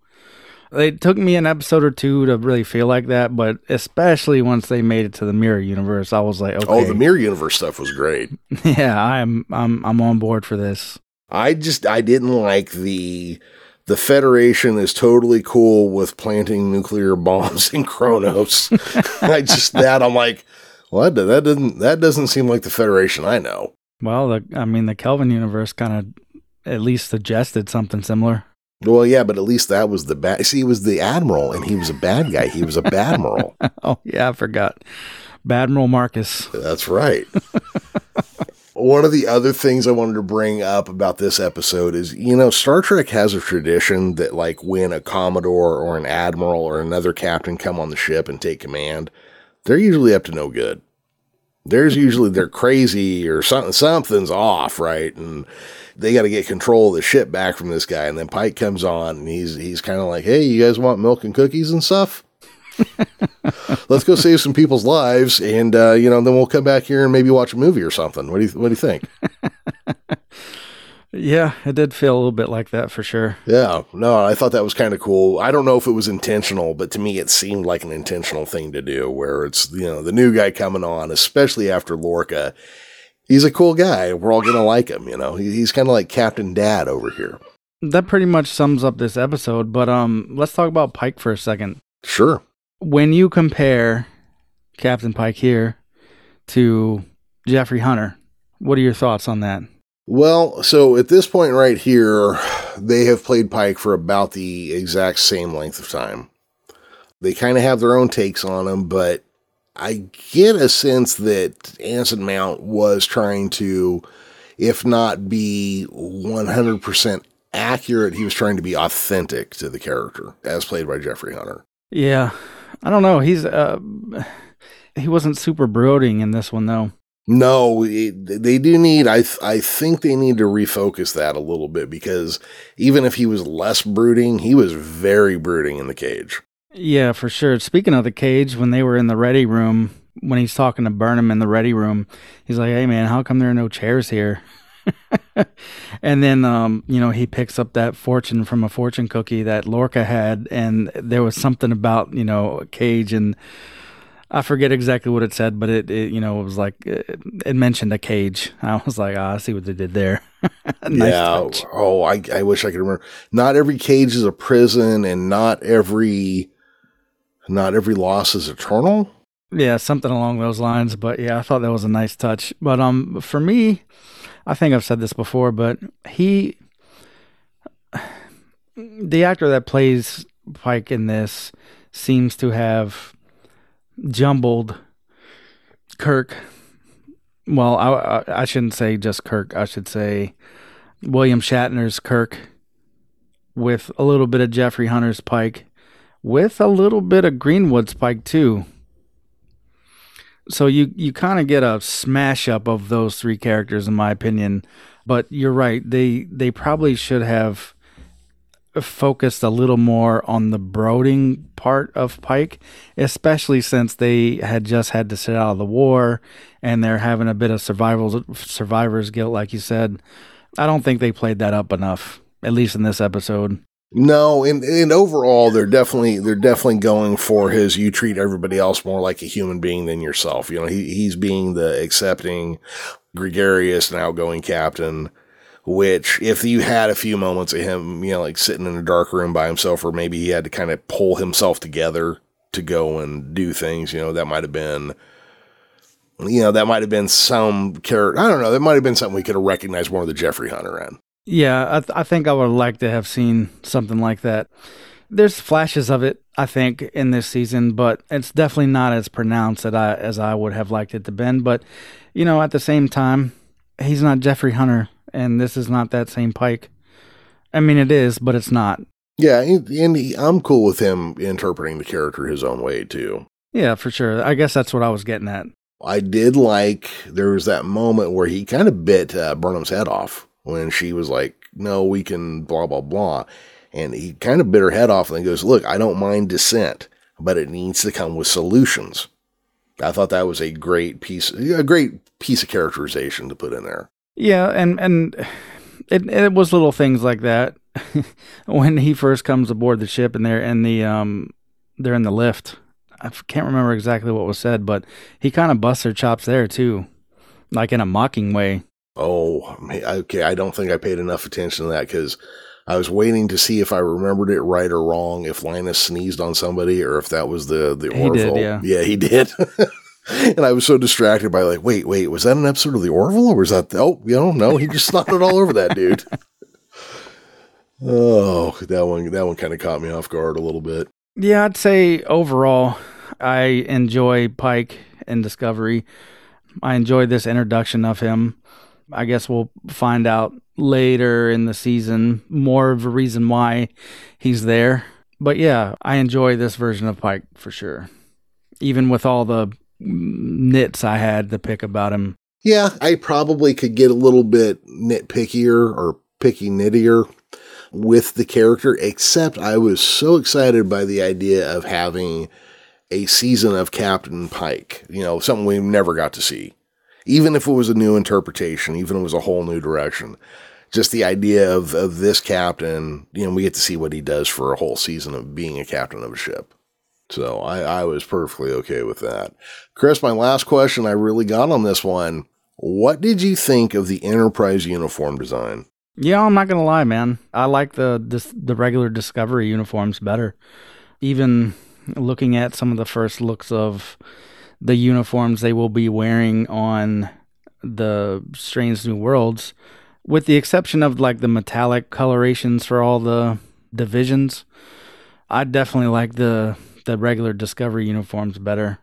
It took me an episode or two to really feel like that, but especially once they made it to the mirror universe, I was like, oh, okay. Oh, the mirror universe stuff was great. yeah, I'm I'm I'm on board for this. I just I didn't like the the Federation is totally cool with planting nuclear bombs in Kronos. I just that I'm like, what? Well, that doesn't that doesn't seem like the Federation I know. Well, the, I mean, the Kelvin universe kind of at least suggested something similar. Well, yeah, but at least that was the bad. See, he was the admiral, and he was a bad guy. He was a badmiral. oh yeah, I forgot. Badmiral Marcus. That's right. One of the other things I wanted to bring up about this episode is, you know, Star Trek has a tradition that, like, when a commodore or an admiral or another captain come on the ship and take command, they're usually up to no good. There's mm-hmm. usually they're crazy or something. Something's off, right? And they got to get control of the ship back from this guy. And then Pike comes on and he's he's kind of like, "Hey, you guys want milk and cookies and stuff? Let's go save some people's lives, and uh, you know, then we'll come back here and maybe watch a movie or something. What do you What do you think?" Yeah, it did feel a little bit like that for sure. Yeah, no, I thought that was kind of cool. I don't know if it was intentional, but to me, it seemed like an intentional thing to do where it's, you know, the new guy coming on, especially after Lorca. He's a cool guy. We're all going to like him, you know. He's kind of like Captain Dad over here. That pretty much sums up this episode, but um let's talk about Pike for a second. Sure. When you compare Captain Pike here to Jeffrey Hunter, what are your thoughts on that? Well, so at this point right here, they have played Pike for about the exact same length of time. They kind of have their own takes on him, but I get a sense that Anson Mount was trying to, if not be 100% accurate, he was trying to be authentic to the character as played by Jeffrey Hunter. Yeah. I don't know. He's, uh, he wasn't super brooding in this one, though. No, it, they do need. I th- I think they need to refocus that a little bit because even if he was less brooding, he was very brooding in the cage. Yeah, for sure. Speaking of the cage, when they were in the ready room, when he's talking to Burnham in the ready room, he's like, "Hey, man, how come there are no chairs here?" and then, um, you know, he picks up that fortune from a fortune cookie that Lorca had, and there was something about you know a cage and I forget exactly what it said, but it, it you know, it was like it, it, mentioned a cage. I was like, oh, I see what they did there. nice yeah. Touch. Oh, I, I wish I could remember. Not every cage is a prison, and not every, not every loss is eternal. Yeah, something along those lines. But yeah, I thought that was a nice touch. But um, for me, I think I've said this before, but he, the actor that plays Pike in this, seems to have jumbled Kirk. Well, I, I shouldn't say just Kirk. I should say William Shatner's Kirk with a little bit of Jeffrey Hunter's Pike, with a little bit of Greenwood's Pike too. So you you kind of get a smash up of those three characters, in my opinion. But you're right; they they probably should have focused a little more on the brooding part of Pike, especially since they had just had to sit out of the war and they're having a bit of survival survivor's guilt, like you said. I don't think they played that up enough, at least in this episode. No, and, and overall, they're definitely they're definitely going for his. You treat everybody else more like a human being than yourself. You know, he he's being the accepting, gregarious and outgoing captain which if you had a few moments of him, you know, like sitting in a dark room by himself, or maybe he had to kind of pull himself together to go and do things, you know, that might have been, you know, that might have been some character. I don't know. That might have been something we could have recognized more of the Jeffrey Hunter in. Yeah, I, th- I think I would like to have seen something like that. There's flashes of it, I think, in this season, but it's definitely not as pronounced as I, as I would have liked it to been. But, you know, at the same time, he's not Jeffrey Hunter and this is not that same Pike. I mean, it is, but it's not. Yeah, and he, I'm cool with him interpreting the character his own way too. Yeah, for sure. I guess that's what I was getting at. I did like there was that moment where he kind of bit uh, Burnham's head off when she was like, "No, we can blah blah blah," and he kind of bit her head off and goes, "Look, I don't mind dissent, but it needs to come with solutions." I thought that was a great piece, a great piece of characterization to put in there. Yeah, and and it it was little things like that when he first comes aboard the ship and they're in the um they're in the lift. I can't remember exactly what was said, but he kind of busts her chops there too, like in a mocking way. Oh, okay. I don't think I paid enough attention to that because I was waiting to see if I remembered it right or wrong. If Linus sneezed on somebody or if that was the the Orville. Did, yeah. yeah, he did. and I was so distracted by like, wait, wait, was that an episode of the Orville or was that? The, oh, you know, no, he just snotted all over that dude. Oh, that one, that one kind of caught me off guard a little bit. Yeah, I'd say overall, I enjoy Pike and Discovery. I enjoyed this introduction of him. I guess we'll find out later in the season more of a reason why he's there. But yeah, I enjoy this version of Pike for sure. Even with all the nits I had to pick about him. Yeah, I probably could get a little bit nitpickier or picky nittier with the character, except I was so excited by the idea of having a season of Captain Pike, you know, something we never got to see. Even if it was a new interpretation, even if it was a whole new direction. Just the idea of, of this captain, you know, we get to see what he does for a whole season of being a captain of a ship. So I, I was perfectly okay with that. Chris, my last question I really got on this one. What did you think of the Enterprise uniform design? Yeah, I'm not gonna lie, man. I like the the, the regular Discovery uniforms better. Even looking at some of the first looks of the uniforms they will be wearing on the Strange New Worlds, with the exception of like the metallic colorations for all the divisions, I definitely like the the regular Discovery uniforms better.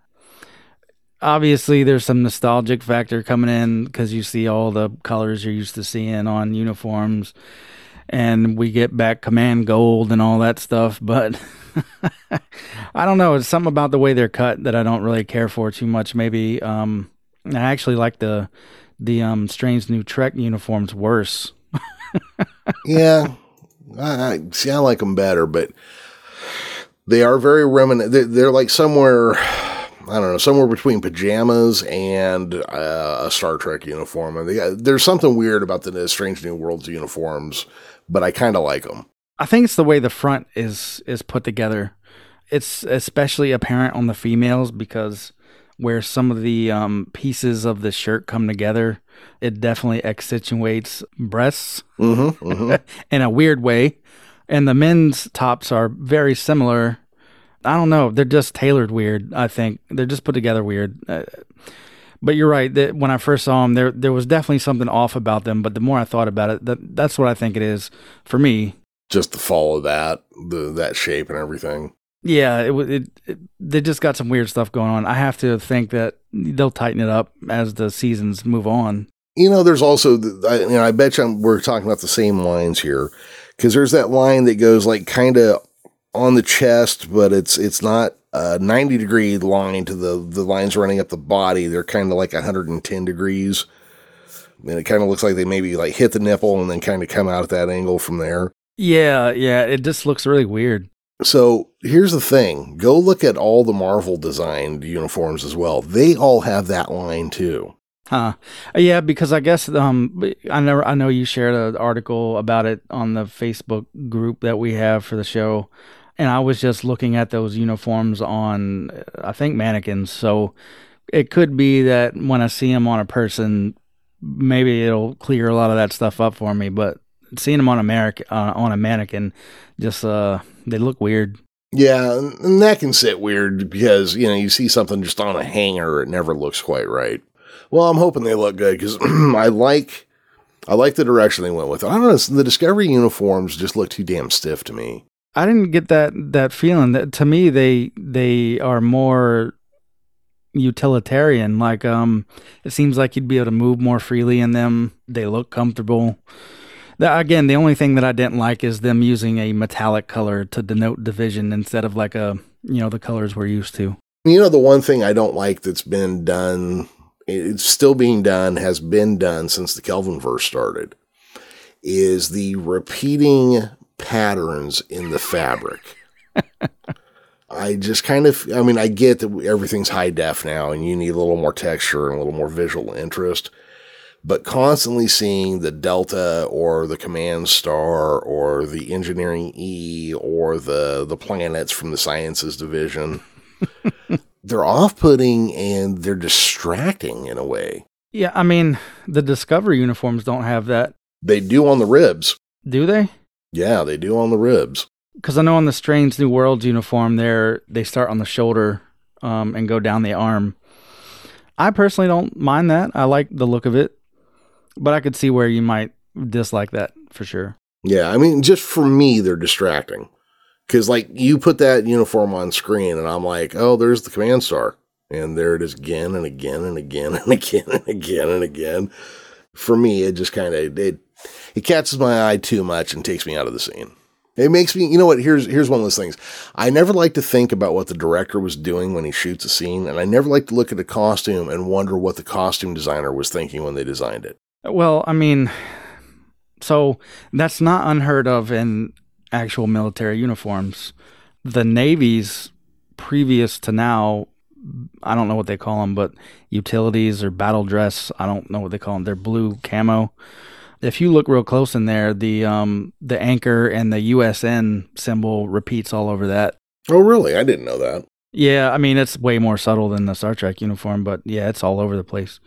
Obviously, there's some nostalgic factor coming in because you see all the colors you're used to seeing on uniforms, and we get back command gold and all that stuff. But I don't know. It's something about the way they're cut that I don't really care for too much. Maybe um, I actually like the the um, strange new Trek uniforms worse. yeah, I, I see. I like them better, but they are very reminiscent. They're, they're, like somewhere, I don't know, somewhere between pajamas and uh, a Star Trek uniform. And they, uh, there's something weird about the Strange New Worlds uniforms, but I kind of like them. I think it's the way the front is is put together. It's especially apparent on the females because where some of the um, pieces of the shirt come together, it definitely accentuates breasts mm-hmm, mm-hmm. in a weird way and the men's tops are very similar. I don't know. They're just tailored weird. I think they're just put together weird. Uh, but you're right. That when I first saw them, there there was definitely something off about them. But the more I thought about it, that that's what I think it is for me. Just the fall of that, the that shape and everything. Yeah, it, it, it they just got some weird stuff going on. I have to think that they'll tighten it up as the seasons move on. You know, there's also, I, you know, I bet you we're talking about the same lines here because there's that line that goes like kind of on the chest, but it's it's not a 90 degree line to the, the lines running up the body. They're kind of like 110 degrees. And it kind of looks like they maybe like hit the nipple and then kind of come out at that angle from there. Yeah, yeah, it just looks really weird. So here's the thing go look at all the Marvel designed uniforms as well. They all have that line too. Huh. Yeah, because I guess um I know I know you shared an article about it on the Facebook group that we have for the show. And I was just looking at those uniforms on I think mannequins. So it could be that when I see them on a person maybe it'll clear a lot of that stuff up for me, but seeing them on America uh, on a mannequin just uh they look weird. Yeah, and that can sit weird because, you know, you see something just on a hanger, it never looks quite right. Well, I'm hoping they look good because I like I like the direction they went with. I don't know, the Discovery uniforms just look too damn stiff to me. I didn't get that that feeling. That to me, they they are more utilitarian. Like um, it seems like you'd be able to move more freely in them. They look comfortable. The, again, the only thing that I didn't like is them using a metallic color to denote division instead of like a you know the colors we're used to. You know, the one thing I don't like that's been done, it's still being done, has been done since the Kelvin verse started, is the repeating patterns in the fabric. I just kind of, I mean, I get that everything's high def now and you need a little more texture and a little more visual interest, but constantly seeing the Delta or the Command Star or the Engineering E or the, the planets from the Sciences Division, they're off putting and they're distracting in a way. Yeah, I mean, the Discovery uniforms don't have that. They do on the ribs. Do they? Yeah, they do on the ribs because I know on the Strange New Worlds uniform, there they start on the shoulder um, and go down the arm. I personally don't mind that. I like the look of it, but I could see where you might dislike that for sure. Yeah, I mean, just for me, they're distracting because like you put that uniform on screen, and I'm like, oh, there's the command star, and there it is again and again and again and again and again and again. For me, it just kind of it it catches my eye too much and takes me out of the scene. It makes me, you know what? Here's here's one of those things. I never like to think about what the director was doing when he shoots a scene, and I never like to look at a costume and wonder what the costume designer was thinking when they designed it. Well, I mean, so that's not unheard of in actual military uniforms. The navies previous to now, I don't know what they call them, but utilities or battle dress, I don't know what they call them. They're blue camo if you look real close in there, the um the anchor and the USN symbol repeats all over that. Oh, really? I didn't know that. Yeah, I mean it's way more subtle than the Star Trek uniform, but yeah, it's all over the place.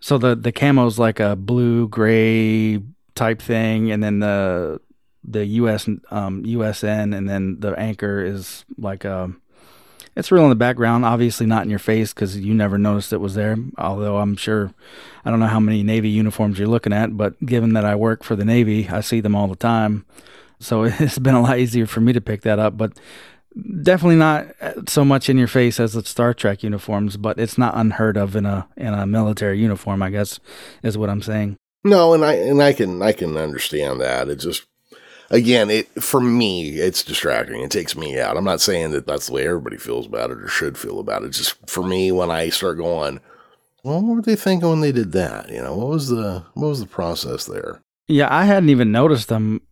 So the the camo's like a blue gray type thing, and then the the US um USN, and then the anchor is like a it's real in the background, obviously not in your face because you never noticed it was there. Although I'm sure, I don't know how many Navy uniforms you're looking at, but given that I work for the Navy, I see them all the time. So it's been a lot easier for me to pick that up. But definitely not so much in your face as the Star Trek uniforms, but it's not unheard of in a in a military uniform. I guess is what I'm saying. No, and I and I can I can understand that. It's just again, it for me, it's distracting. It takes me out. I'm not saying that that's the way everybody feels about it or should feel about it. It's just for me when I start going, well, what were they thinking when they did that? You know, what was the what was the process there? Yeah, I hadn't even noticed them.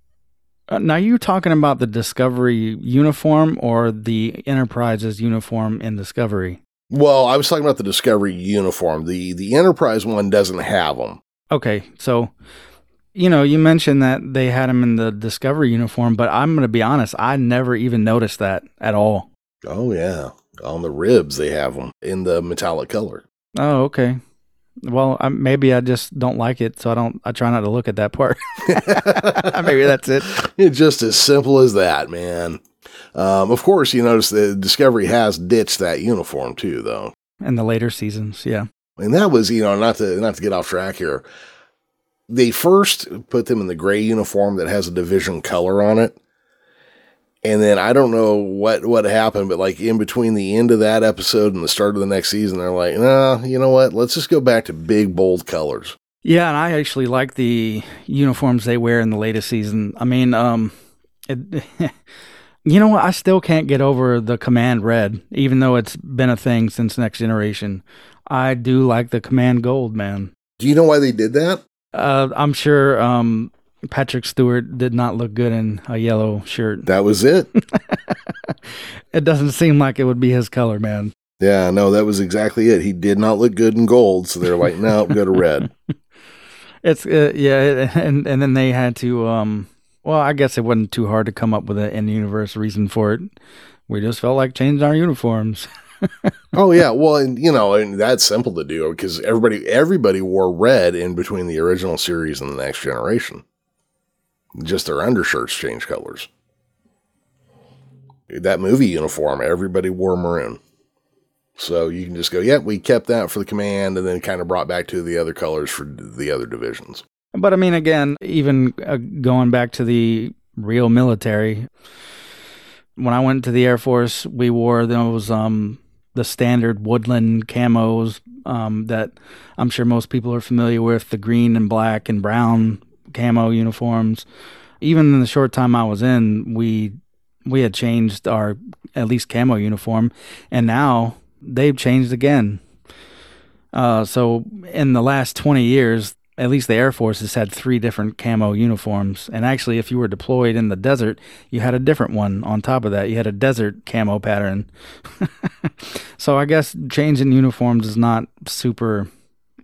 Uh, now you're talking about the Discovery uniform or the Enterprise's uniform in Discovery? Well, I was talking about the Discovery uniform. The the Enterprise one doesn't have them. Okay, so you know, you mentioned that they had them in the Discovery uniform, but I'm going to be honest, I never even noticed that at all. Oh yeah, on the ribs they have them in the metallic color. Oh, okay. Well, I, maybe I just don't like it, so I don't. I try not to look at that part. maybe that's it. It's just as simple as that, man. Um, of course, you notice that Discovery has ditched that uniform too, though. In the later seasons, yeah. And that was, you know, not to not to get off track here they first put them in the gray uniform that has a division color on it. And then I don't know what, what happened, but like in between the end of that episode and the start of the next season, they're like, nah, you know what? Let's just go back to big, bold colors. Yeah. And I actually like the uniforms they wear in the latest season. I mean, um, it, You know what? I still can't get over the command red, even though it's been a thing since Next Generation. I do like the command gold, man. Do you know why they did that? Uh, I'm sure um, Patrick Stewart did not look good in a yellow shirt. That was it. it doesn't seem like it would be his color, man. Yeah, no, that was exactly it. He did not look good in gold, so they're like, no, go to red. It's uh, yeah, and and then they had to um well, I guess it wasn't too hard to come up with an in universe reason for it. We just felt like changing our uniforms. oh yeah, well, and you know, and that's simple to do because everybody everybody wore red in between the original series and the next generation. Just their undershirts change colors. That movie uniform, everybody wore maroon. So you can just go, yeah, we kept that for the command and then kind of brought back to the other colors for the other divisions. But I mean, again, even uh, going back to the real military, when I went to the Air Force, we wore those, um, the standard woodland camos um, that I'm sure most people are familiar with the green and black and brown camo uniforms. Even in the short time I was in, we we had changed our at least camo uniform, and now they've changed again. Uh, so in the last 20 years, at least the Air Force has had three different camo uniforms. And actually, if you were deployed in the desert, you had a different one on top of that. You had a desert camo pattern. so I guess changing uniforms is not super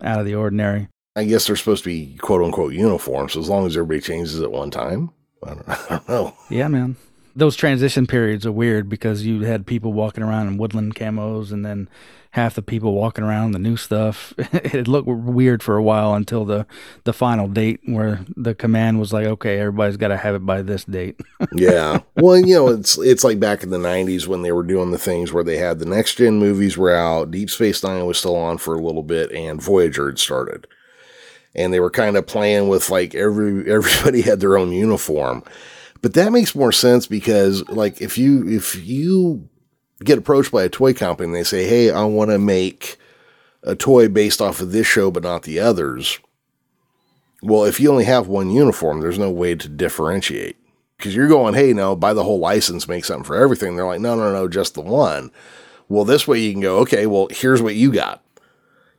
out of the ordinary. I guess they're supposed to be quote unquote uniform. so as long as everybody changes at one time. I don't, I don't know. Yeah, man those transition periods are weird because you had people walking around in woodland camos and then half the people walking around the new stuff. it looked weird for a while until the the final date where the command was like, okay, everybody's got to have it by this date. yeah. Well, you know, it's it's like back in the 90s when they were doing the things where they had the next gen movies were out, Deep Space 9 was still on for a little bit and Voyager had started. And they were kind of playing with like every everybody had their own uniform but that makes more sense because like if you if you get approached by a toy company and they say, "Hey, I want to make a toy based off of this show but not the others." Well, if you only have one uniform, there's no way to differentiate. Because you're going, hey, no, buy the whole license, make something for everything. They're like, no, no, no, just the one. Well, this way you can go, okay, well, here's what you got.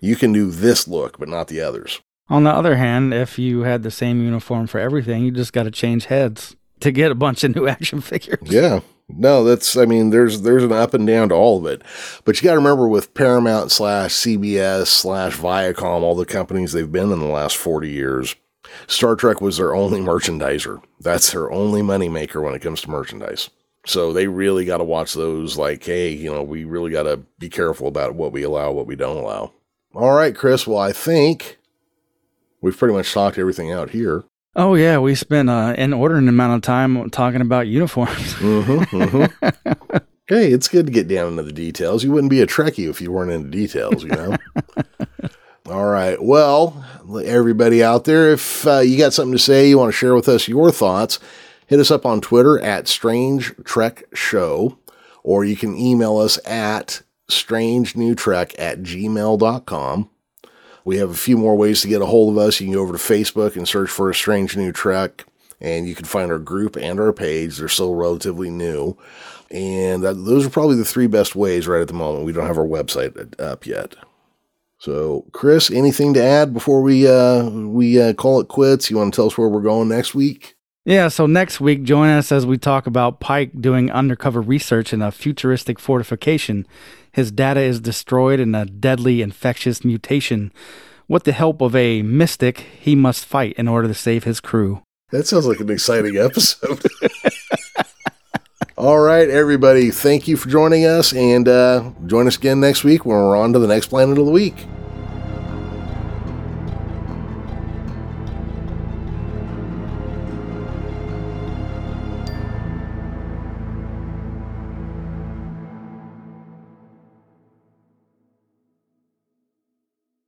You can do this look, but not the others. On the other hand, if you had the same uniform for everything, you just got to change heads to get a bunch of new action figures. Yeah. No, that's I mean, there's there's an up and down to all of it. But you gotta remember with Paramount slash CBS slash Viacom, all the companies they've been in the last forty years, Star Trek was their only merchandiser. That's their only moneymaker when it comes to merchandise. So they really got to watch those like, hey, you know, we really got to be careful about what we allow, what we don't allow. All right, Chris. Well, I think we've pretty much talked everything out here. Oh yeah, we spent uh, an inordinate amount of time talking about uniforms. mm-hmm, mm-hmm. hey, it's good to get down into the details. You wouldn't be a Trekkie if you weren't into details, you know. All right. Well, everybody out there, if uh, you got something to say, you want to share with us your thoughts, hit us up on Twitter at Strange Trek Show, or you can email us at strangenewtrek at gmail.com. We have a few more ways to get a hold of us. You can go over to Facebook and search for a strange new trek, and you can find our group and our page. They're still relatively new. And that, those are probably the three best ways right at the moment. We don't have our website up yet. So, Chris, anything to add before we uh, we uh, call it quits? You want to tell us where we're going next week? Yeah, so next week, join us as we talk about Pike doing undercover research in a futuristic fortification. His data is destroyed in a deadly infectious mutation. With the help of a mystic, he must fight in order to save his crew. That sounds like an exciting episode. All right, everybody, thank you for joining us, and uh, join us again next week when we're on to the next planet of the week.